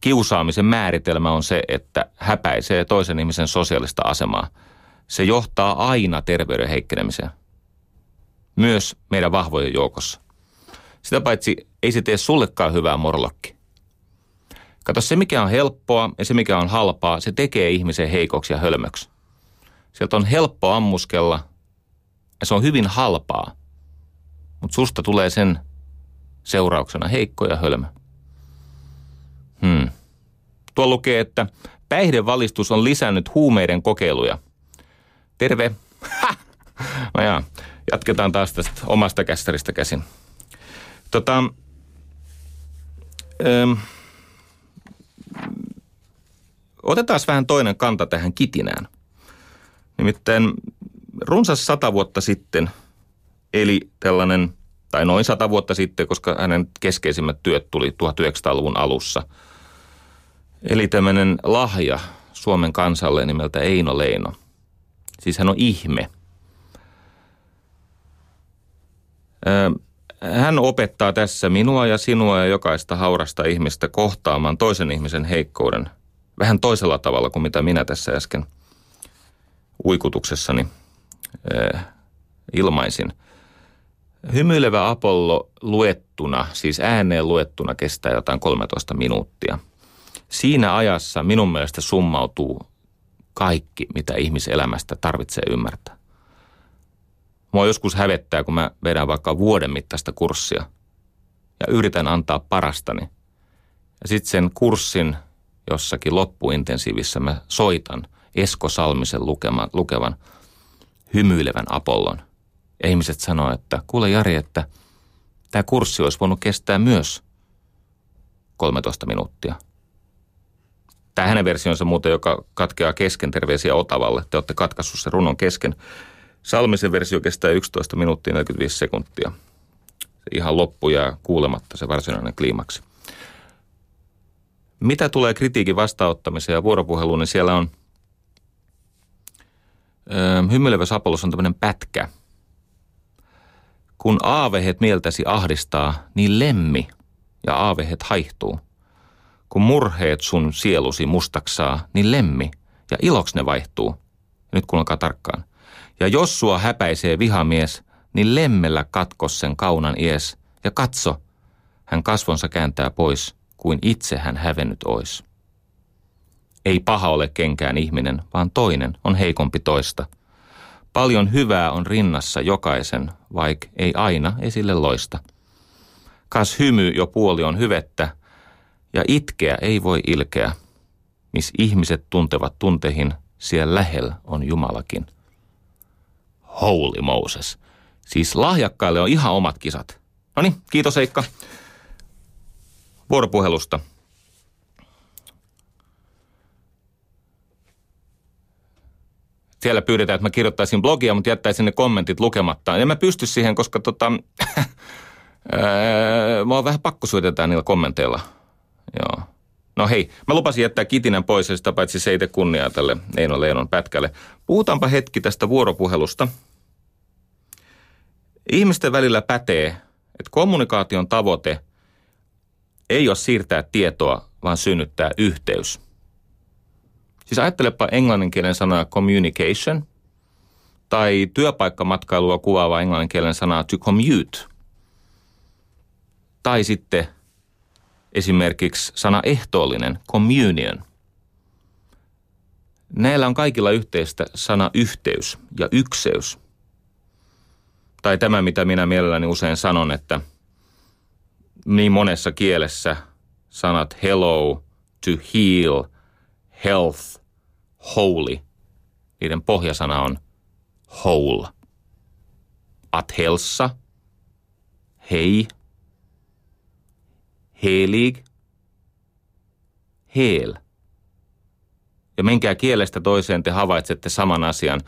Kiusaamisen määritelmä on se, että häpäisee toisen ihmisen sosiaalista asemaa. Se johtaa aina terveyden heikkenemiseen myös meidän vahvojen joukossa. Sitä paitsi ei se tee sullekaan hyvää morlokki. Kato, se mikä on helppoa ja se mikä on halpaa, se tekee ihmisen heikoksi ja hölmöksi. Sieltä on helppo ammuskella ja se on hyvin halpaa, mutta susta tulee sen seurauksena heikko ja hölmö. Hmm. Tuo lukee, että päihdevalistus on lisännyt huumeiden kokeiluja. Terve. No jaa, jatketaan taas tästä omasta kästäristä käsin. Tota, ähm, otetaan vähän toinen kanta tähän kitinään. Nimittäin runsas sata vuotta sitten, eli tällainen, tai noin sata vuotta sitten, koska hänen keskeisimmät työt tuli 1900-luvun alussa. Eli tämmöinen lahja Suomen kansalle nimeltä Eino Leino. Siis hän on ihme – hän opettaa tässä minua ja sinua ja jokaista haurasta ihmistä kohtaamaan toisen ihmisen heikkouden vähän toisella tavalla kuin mitä minä tässä äsken uikutuksessani ilmaisin. Hymyilevä Apollo luettuna, siis ääneen luettuna kestää jotain 13 minuuttia. Siinä ajassa minun mielestä summautuu kaikki, mitä ihmiselämästä tarvitsee ymmärtää. Mua joskus hävettää, kun mä vedän vaikka vuoden mittaista kurssia ja yritän antaa parastani. Ja sitten sen kurssin jossakin loppuintensiivissä mä soitan Esko Salmisen lukeman, lukevan hymyilevän Apollon. Ja ihmiset sanoo, että kuule Jari, että tämä kurssi olisi voinut kestää myös 13 minuuttia. Tämä hänen versionsa muuten, joka katkeaa kesken, terveisiä Otavalle. Te olette katkaissut sen runon kesken. Salmisen versio kestää 11 minuuttia 45 sekuntia. Se ihan loppu jää kuulematta se varsinainen kliimaksi. Mitä tulee kritiikin vastaanottamiseen ja vuoropuheluun, niin siellä on hymyilevä Apollos on tämmöinen pätkä. Kun aavehet mieltäsi ahdistaa, niin lemmi ja aavehet haihtuu. Kun murheet sun sielusi mustaksaa, niin lemmi ja iloks ne vaihtuu. Nyt kuunnelkaa tarkkaan. Ja jos sua häpäisee vihamies, niin lemmellä katkos sen kaunan ies, ja katso, hän kasvonsa kääntää pois, kuin itse hän hävennyt ois. Ei paha ole kenkään ihminen, vaan toinen on heikompi toista. Paljon hyvää on rinnassa jokaisen, vaik ei aina esille loista. Kas hymy jo puoli on hyvettä, ja itkeä ei voi ilkeä. Miss ihmiset tuntevat tuntehin, siellä lähellä on Jumalakin. Holy Moses. Siis lahjakkaille on ihan omat kisat. No niin, kiitos Eikka vuoropuhelusta. Siellä pyydetään, että mä kirjoittaisin blogia, mutta jättäisin ne kommentit lukematta. En mä pysty siihen, koska tota, mä oon vähän pakko syötetään niillä kommenteilla. Joo. No hei, mä lupasin jättää Kitinen pois ja sitä paitsi se ei tee kunniaa tälle Eino Leinon pätkälle. Puhutaanpa hetki tästä vuoropuhelusta. Ihmisten välillä pätee, että kommunikaation tavoite ei ole siirtää tietoa, vaan synnyttää yhteys. Siis ajattelepa englanninkielen sanaa communication tai työpaikkamatkailua kuvaava englanninkielen sanaa to commute. Tai sitten esimerkiksi sana ehtoollinen, communion. Näillä on kaikilla yhteistä sana yhteys ja ykseys. Tai tämä, mitä minä mielelläni usein sanon, että niin monessa kielessä sanat hello, to heal, health, holy, niiden pohjasana on whole. Athelsa, hei, helig, hel. Ja menkää kielestä toiseen te havaitsette saman asian.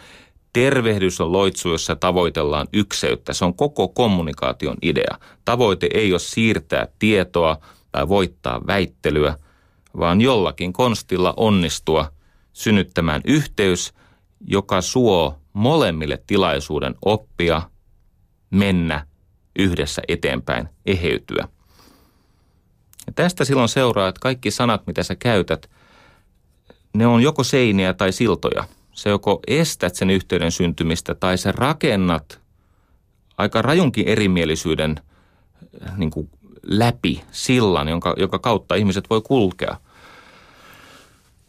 Tervehdys on loitsu, jossa tavoitellaan ykseyttä. Se on koko kommunikaation idea. Tavoite ei ole siirtää tietoa tai voittaa väittelyä, vaan jollakin konstilla onnistua synnyttämään yhteys, joka suo molemmille tilaisuuden oppia, mennä yhdessä eteenpäin, eheytyä. Ja tästä silloin seuraa, että kaikki sanat, mitä sä käytät, ne on joko seiniä tai siltoja. Se joko estät sen yhteyden syntymistä tai sä rakennat aika rajunkin erimielisyyden äh, niin kuin läpi sillan, jonka, joka kautta ihmiset voi kulkea.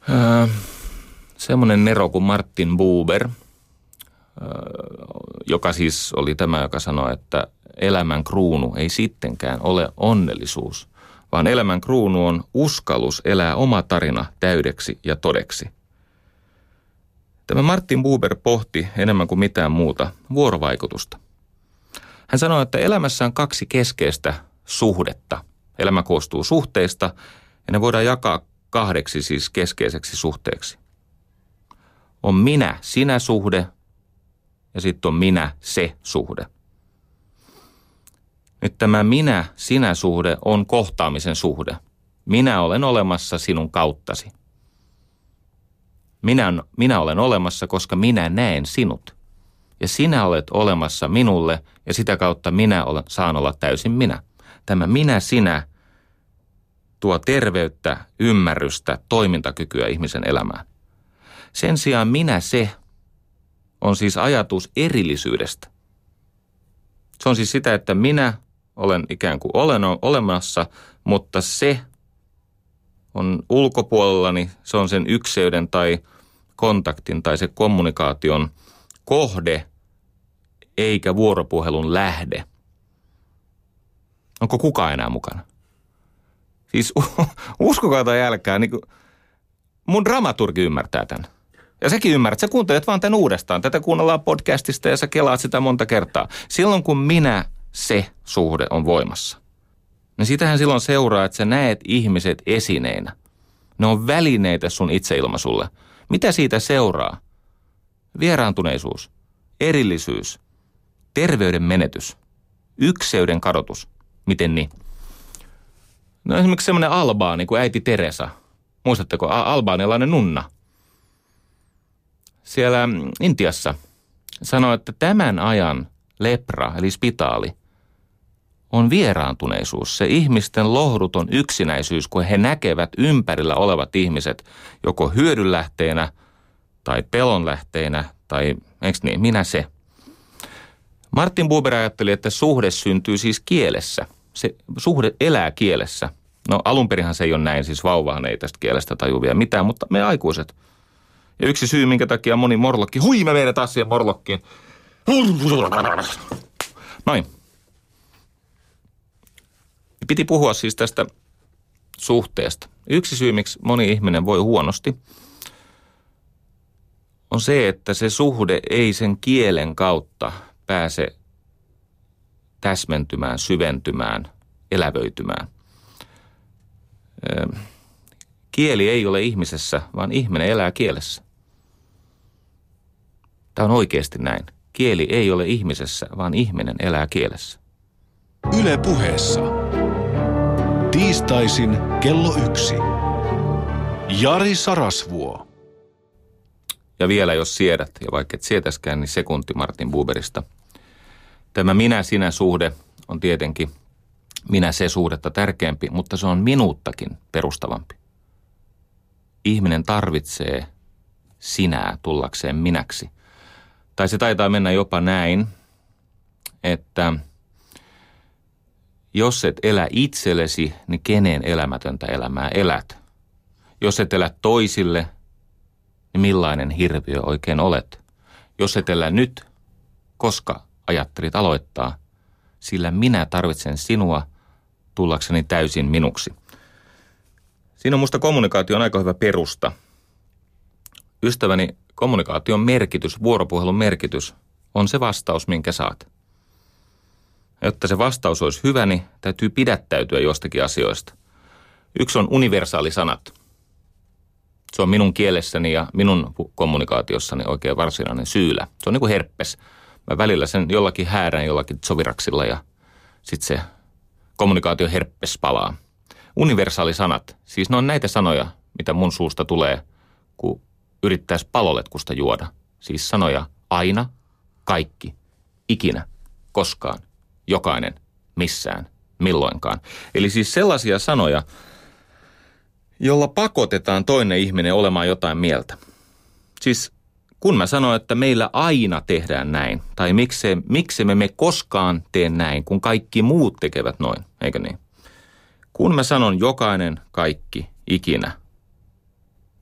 Öö, semmoinen nero kuin Martin Buber, joka siis oli tämä, joka sanoi, että elämän kruunu ei sittenkään ole onnellisuus – vaan elämän kruunu on uskallus elää oma tarina täydeksi ja todeksi. Tämä Martin Buber pohti enemmän kuin mitään muuta vuorovaikutusta. Hän sanoi, että elämässä on kaksi keskeistä suhdetta. Elämä koostuu suhteista ja ne voidaan jakaa kahdeksi siis keskeiseksi suhteeksi. On minä-sinä suhde ja sitten on minä-se suhde. Nyt tämä minä-sinä-suhde on kohtaamisen suhde. Minä olen olemassa sinun kauttasi. Minä, minä olen olemassa, koska minä näen sinut. Ja sinä olet olemassa minulle ja sitä kautta minä olen, saan olla täysin minä. Tämä minä-sinä tuo terveyttä, ymmärrystä, toimintakykyä ihmisen elämään. Sen sijaan minä-se on siis ajatus erillisyydestä. Se on siis sitä, että minä olen ikään kuin olen olemassa, mutta se on ulkopuolellani, se on sen ykseyden tai kontaktin tai se kommunikaation kohde, eikä vuoropuhelun lähde. Onko kukaan enää mukana? Siis uskokaa tai älkää, niin mun dramaturgi ymmärtää tämän. Ja sekin ymmärrät, sä kuuntelet vaan tämän uudestaan. Tätä kuunnellaan podcastista ja sä kelaat sitä monta kertaa. Silloin kun minä se suhde on voimassa. Niin sitähän silloin seuraa, että sä näet ihmiset esineinä. Ne on välineitä sun itseilmaisulle. Mitä siitä seuraa? Vieraantuneisuus, erillisyys, terveyden menetys, ykseyden kadotus. Miten niin? No esimerkiksi semmoinen albaani kuin äiti Teresa. Muistatteko, albaanilainen nunna. Siellä Intiassa sanoi, että tämän ajan lepra, eli spitaali – on vieraantuneisuus, se ihmisten lohduton yksinäisyys, kun he näkevät ympärillä olevat ihmiset joko hyödynlähteenä tai pelonlähteenä tai, eikö niin, minä se. Martin Buber ajatteli, että suhde syntyy siis kielessä. Se suhde elää kielessä. No alunperinhan se ei ole näin, siis vauvahan ei tästä kielestä tajuvia mitään, mutta me aikuiset. Ja yksi syy, minkä takia moni morlokki, hui me meidät taas siihen morlokkiin. Noin. Piti puhua siis tästä suhteesta. Yksi syy, miksi moni ihminen voi huonosti, on se, että se suhde ei sen kielen kautta pääse täsmentymään, syventymään, elävöitymään. Kieli ei ole ihmisessä, vaan ihminen elää kielessä. Tämä on oikeasti näin. Kieli ei ole ihmisessä, vaan ihminen elää kielessä. Yle puheessa. Tiistaisin kello yksi. Jari Sarasvuo. Ja vielä jos siedät, ja vaikka et sietäskään, niin sekunti Martin Buberista. Tämä minä-sinä-suhde on tietenkin minä-se-suhdetta tärkeämpi, mutta se on minuuttakin perustavampi. Ihminen tarvitsee sinää tullakseen minäksi. Tai se taitaa mennä jopa näin, että jos et elä itsellesi, niin kenen elämätöntä elämää elät? Jos et elä toisille, niin millainen hirviö oikein olet? Jos et elä nyt, koska ajattelit aloittaa, sillä minä tarvitsen sinua tullakseni täysin minuksi. Siinä on musta kommunikaatio on aika hyvä perusta. Ystäväni, kommunikaation merkitys, vuoropuhelun merkitys on se vastaus, minkä saat. Jotta se vastaus olisi hyvä, niin täytyy pidättäytyä jostakin asioista. Yksi on universaalisanat. Se on minun kielessäni ja minun kommunikaatiossani oikein varsinainen syylä. Se on niin kuin herppes. Mä välillä sen jollakin häärän jollakin soviraksilla ja sitten se kommunikaatio herppes palaa. Universaalisanat, siis ne on näitä sanoja, mitä mun suusta tulee, kun yrittäisi paloletkusta juoda. Siis sanoja aina, kaikki, ikinä, koskaan, jokainen, missään, milloinkaan. Eli siis sellaisia sanoja, jolla pakotetaan toinen ihminen olemaan jotain mieltä. Siis kun mä sanon, että meillä aina tehdään näin, tai miksi, miksi me me koskaan tee näin, kun kaikki muut tekevät noin, eikö niin? Kun mä sanon jokainen, kaikki, ikinä,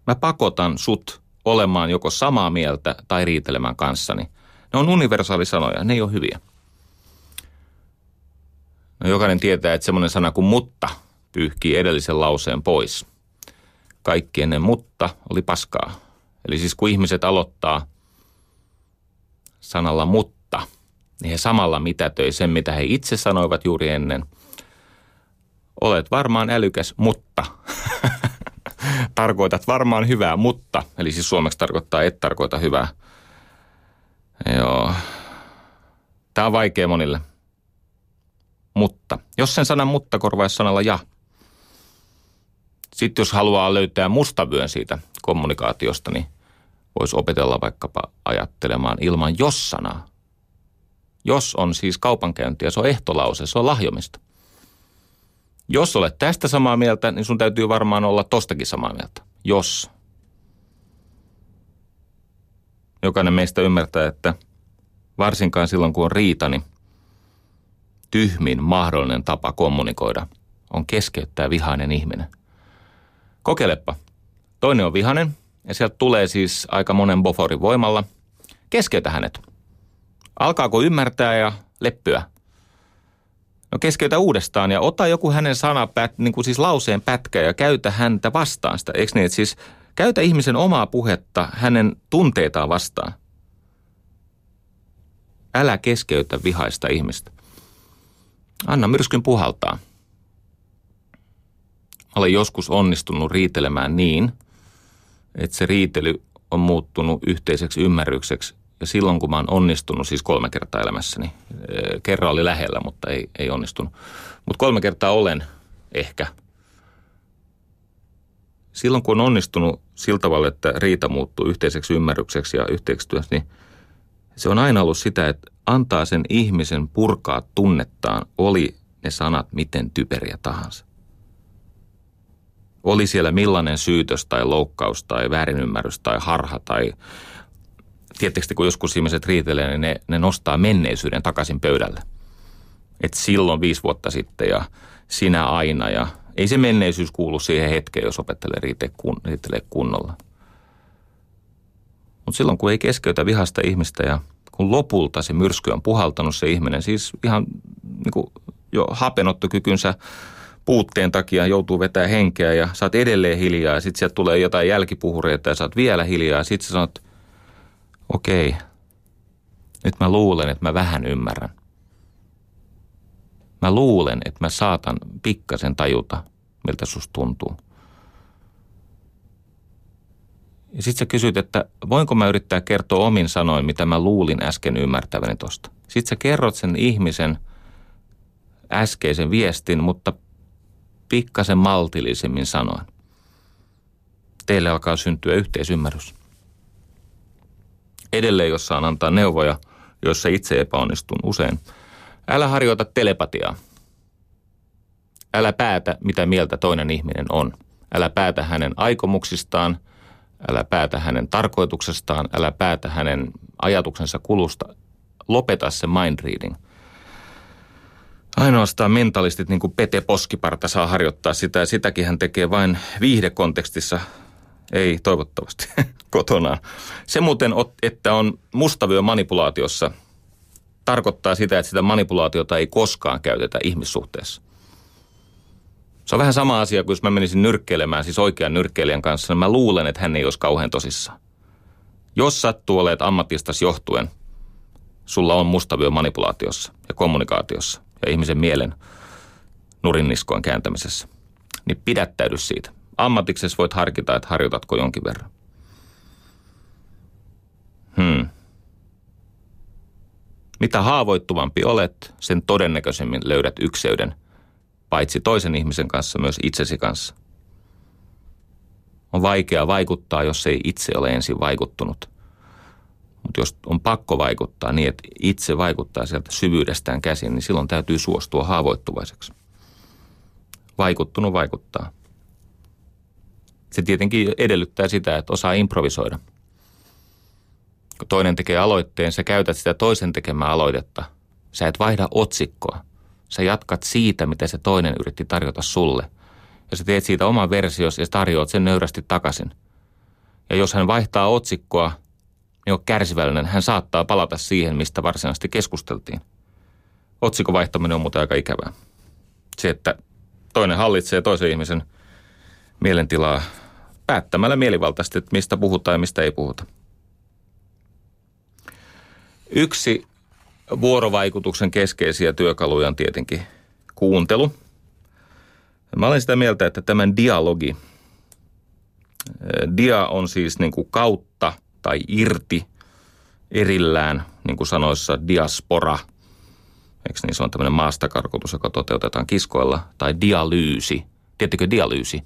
mä pakotan sut olemaan joko samaa mieltä tai riitelemään kanssani. Ne on universaalisanoja, ne ei ole hyviä. No jokainen tietää, että semmoinen sana kuin mutta pyyhkii edellisen lauseen pois. Kaikki ennen mutta oli paskaa. Eli siis kun ihmiset aloittaa sanalla mutta, niin he samalla mitätöi sen, mitä he itse sanoivat juuri ennen. Olet varmaan älykäs, mutta. Tarkoitat varmaan hyvää, mutta. Eli siis suomeksi tarkoittaa et tarkoita hyvää. Joo. Tämä on vaikea monille. Mutta. Jos sen sanan mutta korvaisi sanalla ja. Sitten jos haluaa löytää mustavyön siitä kommunikaatiosta, niin voisi opetella vaikkapa ajattelemaan ilman jos-sanaa. Jos on siis kaupankäyntiä, se on ehtolause, se on lahjomista. Jos olet tästä samaa mieltä, niin sun täytyy varmaan olla tostakin samaa mieltä. Jos. Jokainen meistä ymmärtää, että varsinkaan silloin kun on riita, niin tyhmin mahdollinen tapa kommunikoida on keskeyttää vihainen ihminen. Kokeilepa. Toinen on vihainen, ja sieltä tulee siis aika monen boforin voimalla. Keskeytä hänet. Alkaako ymmärtää ja leppyä? No keskeytä uudestaan ja ota joku hänen sana, niin kuin siis lauseen pätkä ja käytä häntä vastaan sitä. Eikö niin, että siis käytä ihmisen omaa puhetta hänen tunteitaan vastaan. Älä keskeytä vihaista ihmistä. Anna myrskyn puhaltaa. Olen joskus onnistunut riitelemään niin, että se riitely on muuttunut yhteiseksi ymmärrykseksi. Silloin, kun mä oon onnistunut, siis kolme kertaa elämässäni, eh, kerran oli lähellä, mutta ei, ei onnistunut. Mutta kolme kertaa olen ehkä. Silloin, kun on onnistunut sillä tavalla, että riita muuttuu yhteiseksi ymmärrykseksi ja yhteistyössä, niin se on aina ollut sitä, että antaa sen ihmisen purkaa tunnettaan, oli ne sanat miten typeriä tahansa oli siellä millainen syytös tai loukkaus tai väärinymmärrys tai harha tai tietysti kun joskus ihmiset riitelee, niin ne, ne nostaa menneisyyden takaisin pöydälle. Et silloin viisi vuotta sitten ja sinä aina ja ei se menneisyys kuulu siihen hetkeen, jos opettelee riitelee kunnolla. Mutta silloin kun ei keskeytä vihasta ihmistä ja kun lopulta se myrsky on puhaltanut se ihminen, siis ihan niin kuin jo hapenottokykynsä puutteen takia joutuu vetää henkeä ja oot edelleen hiljaa ja sitten sieltä tulee jotain jälkipuhureita ja oot vielä hiljaa ja sitten sä sanot, okei, nyt mä luulen, että mä vähän ymmärrän. Mä luulen, että mä saatan pikkasen tajuta, miltä susta tuntuu. Ja sitten sä kysyt, että voinko mä yrittää kertoa omin sanoin, mitä mä luulin äsken ymmärtäväni tosta. Sitten sä kerrot sen ihmisen äskeisen viestin, mutta pikkasen maltillisemmin sanoen. Teille alkaa syntyä yhteisymmärrys. Edelleen, jos saan antaa neuvoja, joissa itse epäonnistun usein. Älä harjoita telepatiaa. Älä päätä, mitä mieltä toinen ihminen on. Älä päätä hänen aikomuksistaan, älä päätä hänen tarkoituksestaan, älä päätä hänen ajatuksensa kulusta. Lopeta se mind reading. Ainoastaan mentalistit, niin kuin Pete Poskiparta, saa harjoittaa sitä ja sitäkin hän tekee vain viihdekontekstissa, ei toivottavasti kotonaan. Se muuten, että on mustavyö manipulaatiossa, tarkoittaa sitä, että sitä manipulaatiota ei koskaan käytetä ihmissuhteessa. Se on vähän sama asia kuin jos mä menisin nyrkkeilemään, siis oikean nyrkkeilijän kanssa, niin mä luulen, että hän ei olisi kauhean tosissaan. Jos sattuu olet ammattistas johtuen, sulla on mustavyö manipulaatiossa ja kommunikaatiossa ja ihmisen mielen nurinniskoon kääntämisessä, niin pidättäydy siitä. Ammatiksessa voit harkita, että harjoitatko jonkin verran. Hmm. Mitä haavoittuvampi olet, sen todennäköisemmin löydät ykseyden – paitsi toisen ihmisen kanssa, myös itsesi kanssa. On vaikea vaikuttaa, jos ei itse ole ensin vaikuttunut. Mutta jos on pakko vaikuttaa niin, että itse vaikuttaa sieltä syvyydestään käsin, niin silloin täytyy suostua haavoittuvaiseksi. Vaikuttunut vaikuttaa. Se tietenkin edellyttää sitä, että osaa improvisoida. Kun toinen tekee aloitteen, sä käytät sitä toisen tekemää aloitetta. Sä et vaihda otsikkoa – Sä jatkat siitä, mitä se toinen yritti tarjota sulle. Ja sä teet siitä oman versiosi ja tarjoat sen nöyrästi takaisin. Ja jos hän vaihtaa otsikkoa, niin on kärsivällinen. Hän saattaa palata siihen, mistä varsinaisesti keskusteltiin. Otsikon vaihtaminen on muuten aika ikävää. Se, että toinen hallitsee toisen ihmisen mielentilaa päättämällä mielivaltaisesti, että mistä puhutaan ja mistä ei puhuta. Yksi vuorovaikutuksen keskeisiä työkaluja on tietenkin kuuntelu. Mä olen sitä mieltä, että tämän dialogi, dia on siis niin kuin kautta tai irti erillään, niin kuin sanoissa diaspora, eikö niin, se on tämmöinen maastakarkotus, joka toteutetaan kiskoilla, tai dialyysi. Tiedättekö dialyysi?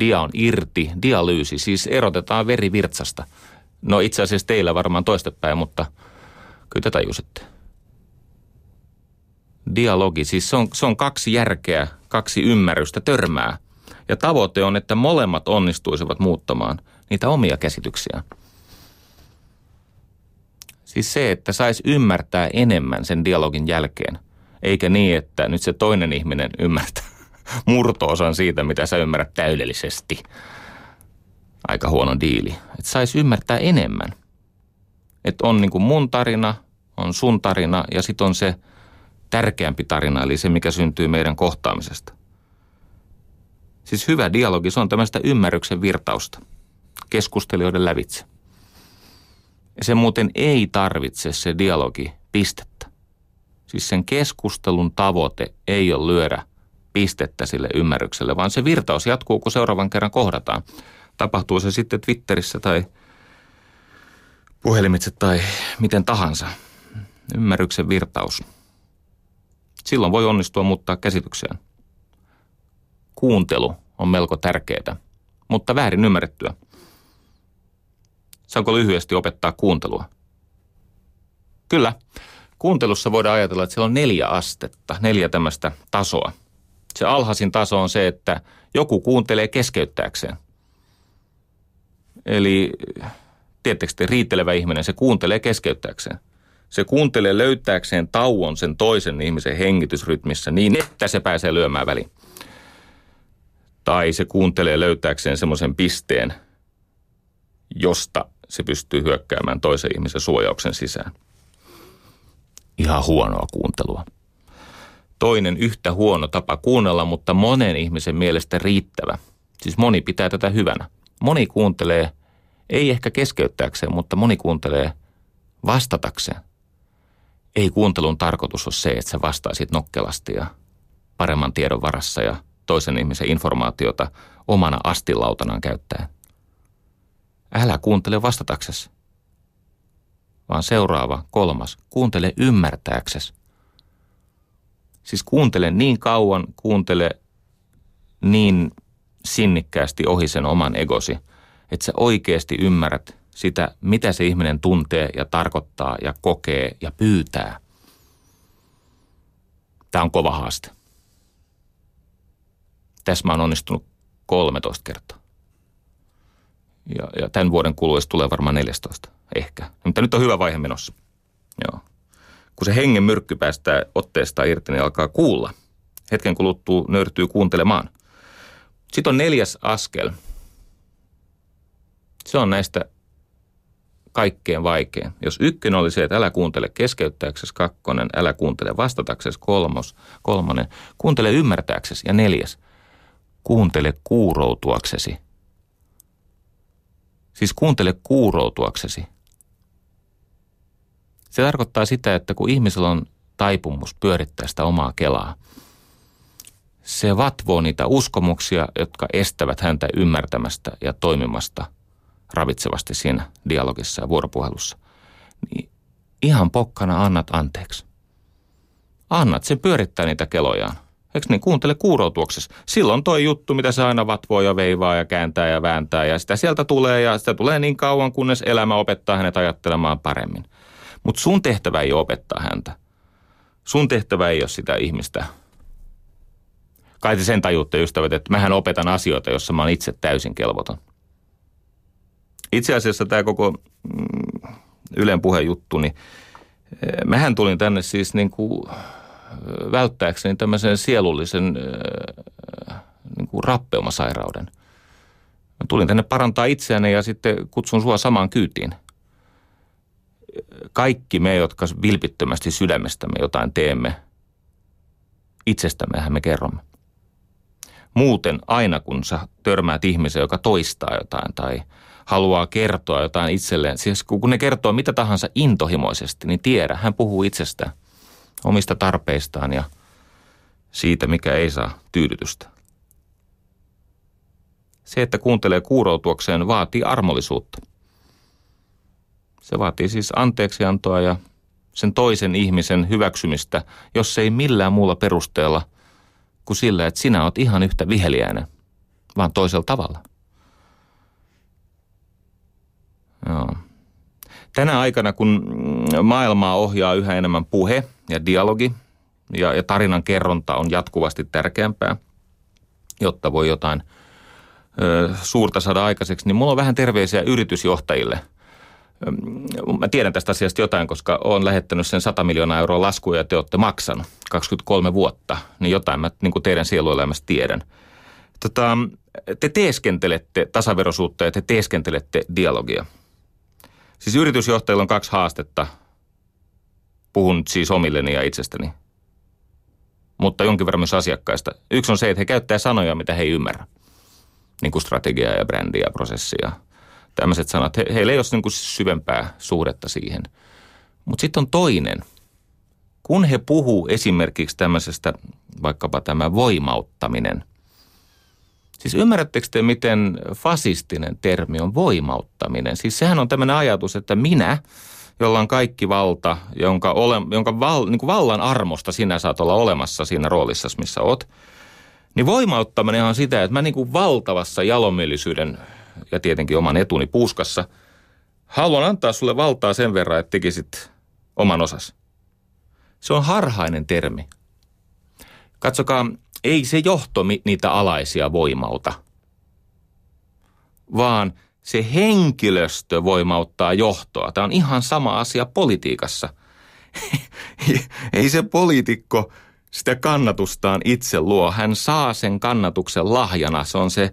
Dia on irti, dialyysi, siis erotetaan veri virtsasta. No itse asiassa teillä varmaan toistepäin, mutta kyllä te tajusitte dialogi, siis se on, se on kaksi järkeä, kaksi ymmärrystä törmää. Ja tavoite on, että molemmat onnistuisivat muuttamaan niitä omia käsityksiä. Siis se, että saisi ymmärtää enemmän sen dialogin jälkeen, eikä niin, että nyt se toinen ihminen ymmärtää murtoosan siitä, mitä sä ymmärrät täydellisesti. Aika huono diili. Että saisi ymmärtää enemmän. Että on niin kuin mun tarina, on sun tarina ja sitten on se – tärkeämpi tarina, eli se, mikä syntyy meidän kohtaamisesta. Siis hyvä dialogi, se on tämmöistä ymmärryksen virtausta keskustelijoiden lävitse. Ja se muuten ei tarvitse se dialogi pistettä. Siis sen keskustelun tavoite ei ole lyödä pistettä sille ymmärrykselle, vaan se virtaus jatkuu, kun seuraavan kerran kohdataan. Tapahtuu se sitten Twitterissä tai puhelimitse tai miten tahansa. Ymmärryksen virtaus. Silloin voi onnistua muuttaa käsityksiään. Kuuntelu on melko tärkeää, mutta väärin ymmärrettyä. Saanko lyhyesti opettaa kuuntelua? Kyllä. Kuuntelussa voidaan ajatella, että siellä on neljä astetta, neljä tämmöistä tasoa. Se alhaisin taso on se, että joku kuuntelee keskeyttääkseen. Eli tietysti riittelevä ihminen, se kuuntelee keskeyttääkseen – se kuuntelee löytääkseen tauon sen toisen ihmisen hengitysrytmissä niin, että se pääsee lyömään väliin. Tai se kuuntelee löytääkseen semmoisen pisteen, josta se pystyy hyökkäämään toisen ihmisen suojauksen sisään. Ihan huonoa kuuntelua. Toinen yhtä huono tapa kuunnella, mutta monen ihmisen mielestä riittävä. Siis moni pitää tätä hyvänä. Moni kuuntelee, ei ehkä keskeyttääkseen, mutta moni kuuntelee vastatakseen – ei kuuntelun tarkoitus ole se, että sä vastaisit nokkelasti ja paremman tiedon varassa ja toisen ihmisen informaatiota omana astilautanaan käyttäen. älä kuuntele vastataksesi, vaan seuraava, kolmas, kuuntele ymmärtääksesi. Siis kuuntele niin kauan, kuuntele niin sinnikkäästi ohi sen oman egosi, että sä oikeasti ymmärrät sitä, mitä se ihminen tuntee ja tarkoittaa ja kokee ja pyytää. Tämä on kova haaste. Tässä mä oon onnistunut 13 kertaa. Ja, ja tämän vuoden kuluessa tulee varmaan 14, ehkä. Mutta nyt on hyvä vaihe menossa. Joo. Kun se hengen myrkky päästää otteesta irti, niin alkaa kuulla. Hetken kuluttua nöyrtyy kuuntelemaan. Sitten on neljäs askel. Se on näistä kaikkein vaikein. Jos ykkönen oli se, että älä kuuntele keskeyttääksesi, kakkonen, älä kuuntele vastataksesi, kolmos, kolmonen, kuuntele ymmärtääksesi ja neljäs, kuuntele kuuroutuaksesi. Siis kuuntele kuuroutuaksesi. Se tarkoittaa sitä, että kun ihmisellä on taipumus pyörittää sitä omaa kelaa, se vatvoo niitä uskomuksia, jotka estävät häntä ymmärtämästä ja toimimasta ravitsevasti siinä dialogissa ja vuoropuhelussa. Niin ihan pokkana annat anteeksi. Annat sen pyörittää niitä kelojaan. Eikö niin kuuntele kuuroutuoksessa? Silloin toi juttu, mitä se aina vatvoo ja veivaa ja kääntää ja vääntää ja sitä sieltä tulee ja sitä tulee niin kauan, kunnes elämä opettaa hänet ajattelemaan paremmin. Mutta sun tehtävä ei opettaa häntä. Sun tehtävä ei ole sitä ihmistä. Kai te sen tajutte, ystävät, että mähän opetan asioita, jossa mä oon itse täysin kelvoton. Itse asiassa tämä koko mm, Ylen puhejuttu, niin eh, mähän tulin tänne siis niin kuin välttääkseni tämmöisen sielullisen niin kuin rappeumasairauden. Mä tulin tänne parantaa itseäni ja sitten kutsun sua samaan kyytiin. Kaikki me, jotka vilpittömästi sydämestämme jotain teemme, itsestämmehän me kerromme. Muuten aina kun sä törmäät ihmisen, joka toistaa jotain tai haluaa kertoa jotain itselleen, siis kun ne kertoo mitä tahansa intohimoisesti, niin tiedä, hän puhuu itsestään – omista tarpeistaan ja siitä, mikä ei saa tyydytystä. Se, että kuuntelee kuuroutuakseen, vaatii armollisuutta. Se vaatii siis anteeksiantoa ja sen toisen ihmisen hyväksymistä, jos ei millään muulla perusteella kuin sillä, että sinä oot ihan yhtä viheliäinen, vaan toisella tavalla. Joo. Tänä aikana, kun maailmaa ohjaa yhä enemmän puhe ja dialogi ja, ja tarinan kerronta on jatkuvasti tärkeämpää, jotta voi jotain ö, suurta saada aikaiseksi, niin mulla on vähän terveisiä yritysjohtajille. Mä tiedän tästä asiasta jotain, koska olen lähettänyt sen 100 miljoonaa euroa laskuja ja te olette maksanut 23 vuotta. Niin jotain mä niin kuin teidän sieluelämästä tiedän. Tota, te teeskentelette tasaverosuutta ja te teeskentelette dialogia – Siis yritysjohtajilla on kaksi haastetta. Puhun siis omilleni ja itsestäni. Mutta jonkin verran myös asiakkaista. Yksi on se, että he käyttää sanoja, mitä he ei ymmärrä. Niin kuin strategiaa ja brändiä ja prosessia. Tämmöiset sanat. He, heillä ei ole niin kuin syvempää suhdetta siihen. Mutta sitten on toinen. Kun he puhuu esimerkiksi tämmöisestä, vaikkapa tämä voimauttaminen – Siis ymmärrättekö te, miten fasistinen termi on voimauttaminen? Siis sehän on tämmöinen ajatus, että minä, jolla on kaikki valta, jonka, ole, jonka val, niin kuin vallan armosta sinä saat olla olemassa siinä roolissa, missä oot, niin voimauttaminen on sitä, että mä niin kuin valtavassa jalomielisyyden ja tietenkin oman etuni puuskassa haluan antaa sulle valtaa sen verran, että tekisit oman osas. Se on harhainen termi. Katsokaa, ei se johto niitä alaisia voimauta, vaan se henkilöstö voimauttaa johtoa. Tämä on ihan sama asia politiikassa. ei se poliitikko sitä kannatustaan itse luo. Hän saa sen kannatuksen lahjana. Se on se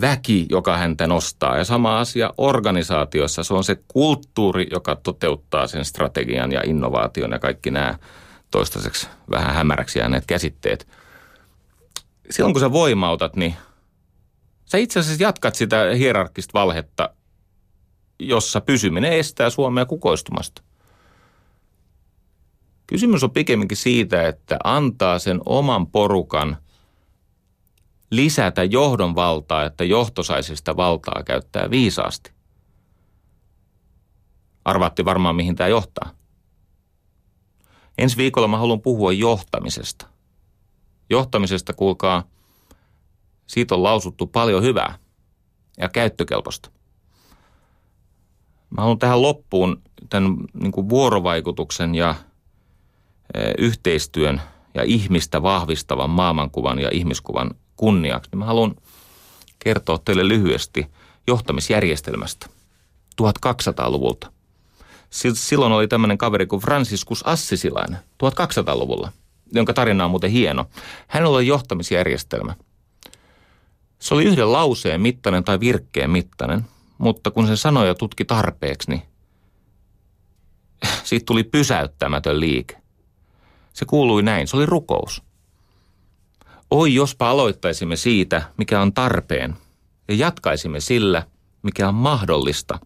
väki, joka häntä nostaa. Ja sama asia organisaatiossa. Se on se kulttuuri, joka toteuttaa sen strategian ja innovaation ja kaikki nämä toistaiseksi vähän hämäräksi jääneet käsitteet – silloin kun sä voimautat, niin sä itse asiassa jatkat sitä hierarkista valhetta, jossa pysyminen estää Suomea kukoistumasta. Kysymys on pikemminkin siitä, että antaa sen oman porukan lisätä johdon valtaa, että johto saisi sitä valtaa käyttää viisaasti. Arvaatti varmaan, mihin tämä johtaa. Ensi viikolla mä haluan puhua johtamisesta. Johtamisesta, kuulkaa, siitä on lausuttu paljon hyvää ja käyttökelpoista. Mä haluan tähän loppuun tämän niin kuin vuorovaikutuksen ja e, yhteistyön ja ihmistä vahvistavan maailmankuvan ja ihmiskuvan kunniaksi. Mä haluan kertoa teille lyhyesti johtamisjärjestelmästä 1200-luvulta. Silloin oli tämmöinen kaveri kuin Franciscus Assisilainen 1200-luvulla, jonka tarina on muuten hieno. Hänellä oli johtamisjärjestelmä. Se oli yhden lauseen mittainen tai virkkeen mittainen, mutta kun sen sanoja tutki tarpeeksi, niin siitä tuli pysäyttämätön liike. Se kuului näin, se oli rukous. Oi, jospa aloittaisimme siitä, mikä on tarpeen, ja jatkaisimme sillä, mikä on mahdollista.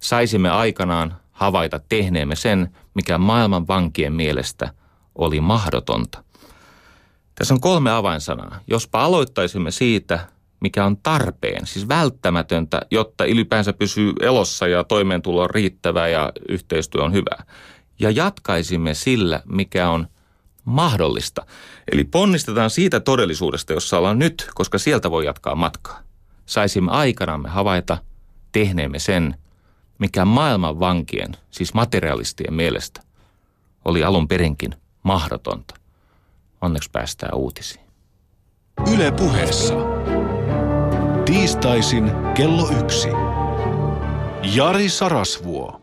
Saisimme aikanaan havaita tehneemme sen, mikä maailman vankien mielestä oli mahdotonta. Tässä on kolme avainsanaa. Jospa aloittaisimme siitä, mikä on tarpeen, siis välttämätöntä, jotta ylipäänsä pysyy elossa ja toimeentulo on riittävää ja yhteistyö on hyvää. Ja jatkaisimme sillä, mikä on mahdollista. Eli ponnistetaan siitä todellisuudesta, jossa ollaan nyt, koska sieltä voi jatkaa matkaa. Saisimme aikanamme havaita tehneemme sen, mikä maailman vankien, siis materialistien mielestä, oli alun perinkin mahdotonta. Onneksi päästään uutisiin. Yle puheessa. Tiistaisin kello yksi. Jari Sarasvuo.